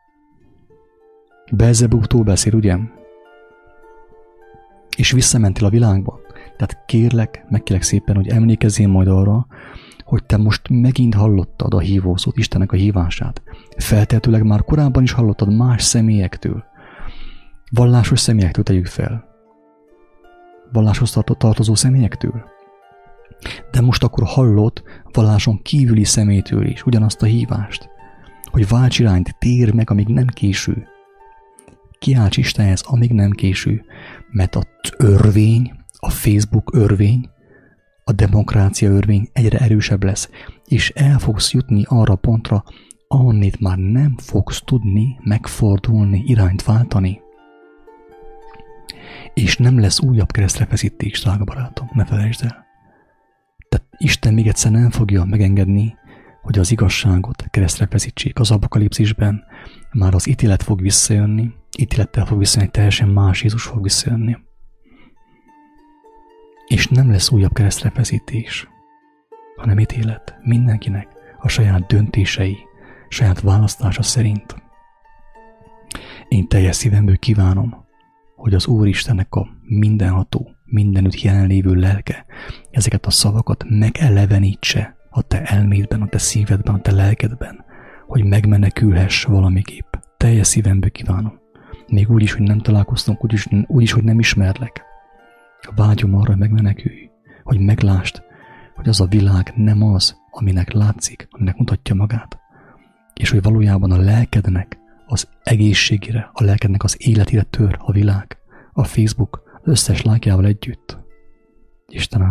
Belzebútól beszél, ugye? És visszamentél a világba. Tehát kérlek, megkérlek szépen, hogy emlékezzél majd arra, hogy te most megint hallottad a hívószót, Istennek a hívását. Feltehetőleg már korábban is hallottad más személyektől. Vallásos személyektől tegyük fel. Valláshoz tartozó személyektől. De most akkor hallott valláson kívüli szemétől is ugyanazt a hívást, hogy válts irányt, tér meg, amíg nem késő. Kiálts Istenhez, amíg nem késő, mert a örvény, a Facebook örvény, a demokrácia örvény egyre erősebb lesz, és el fogsz jutni arra pontra, ahonnét már nem fogsz tudni megfordulni, irányt váltani. És nem lesz újabb keresztrefeszítés, drága barátom, ne felejtsd el. Tehát Isten még egyszer nem fogja megengedni, hogy az igazságot keresztre feszítsék. Az apokalipszisben már az ítélet fog visszajönni, ítélettel fog visszajönni, teljesen más Jézus fog visszajönni. És nem lesz újabb keresztrefeszítés, hanem ítélet mindenkinek a saját döntései, saját választása szerint. Én teljes szívemből kívánom, hogy az Úristennek a mindenható, mindenütt jelenlévő lelke ezeket a szavakat megelevenítse a te elmédben, a te szívedben, a te lelkedben, hogy megmenekülhess valamiképp. Teljes szívemből kívánom. Még úgy is, hogy nem találkoztunk, úgy is, úgy is hogy nem ismerlek. Vágyom arra, hogy megmenekülj, hogy meglásd, hogy az a világ nem az, aminek látszik, aminek mutatja magát, és hogy valójában a lelkednek az egészségére, a lelkednek az életére tör a világ, a Facebook összes lájkjával együtt. Istenem,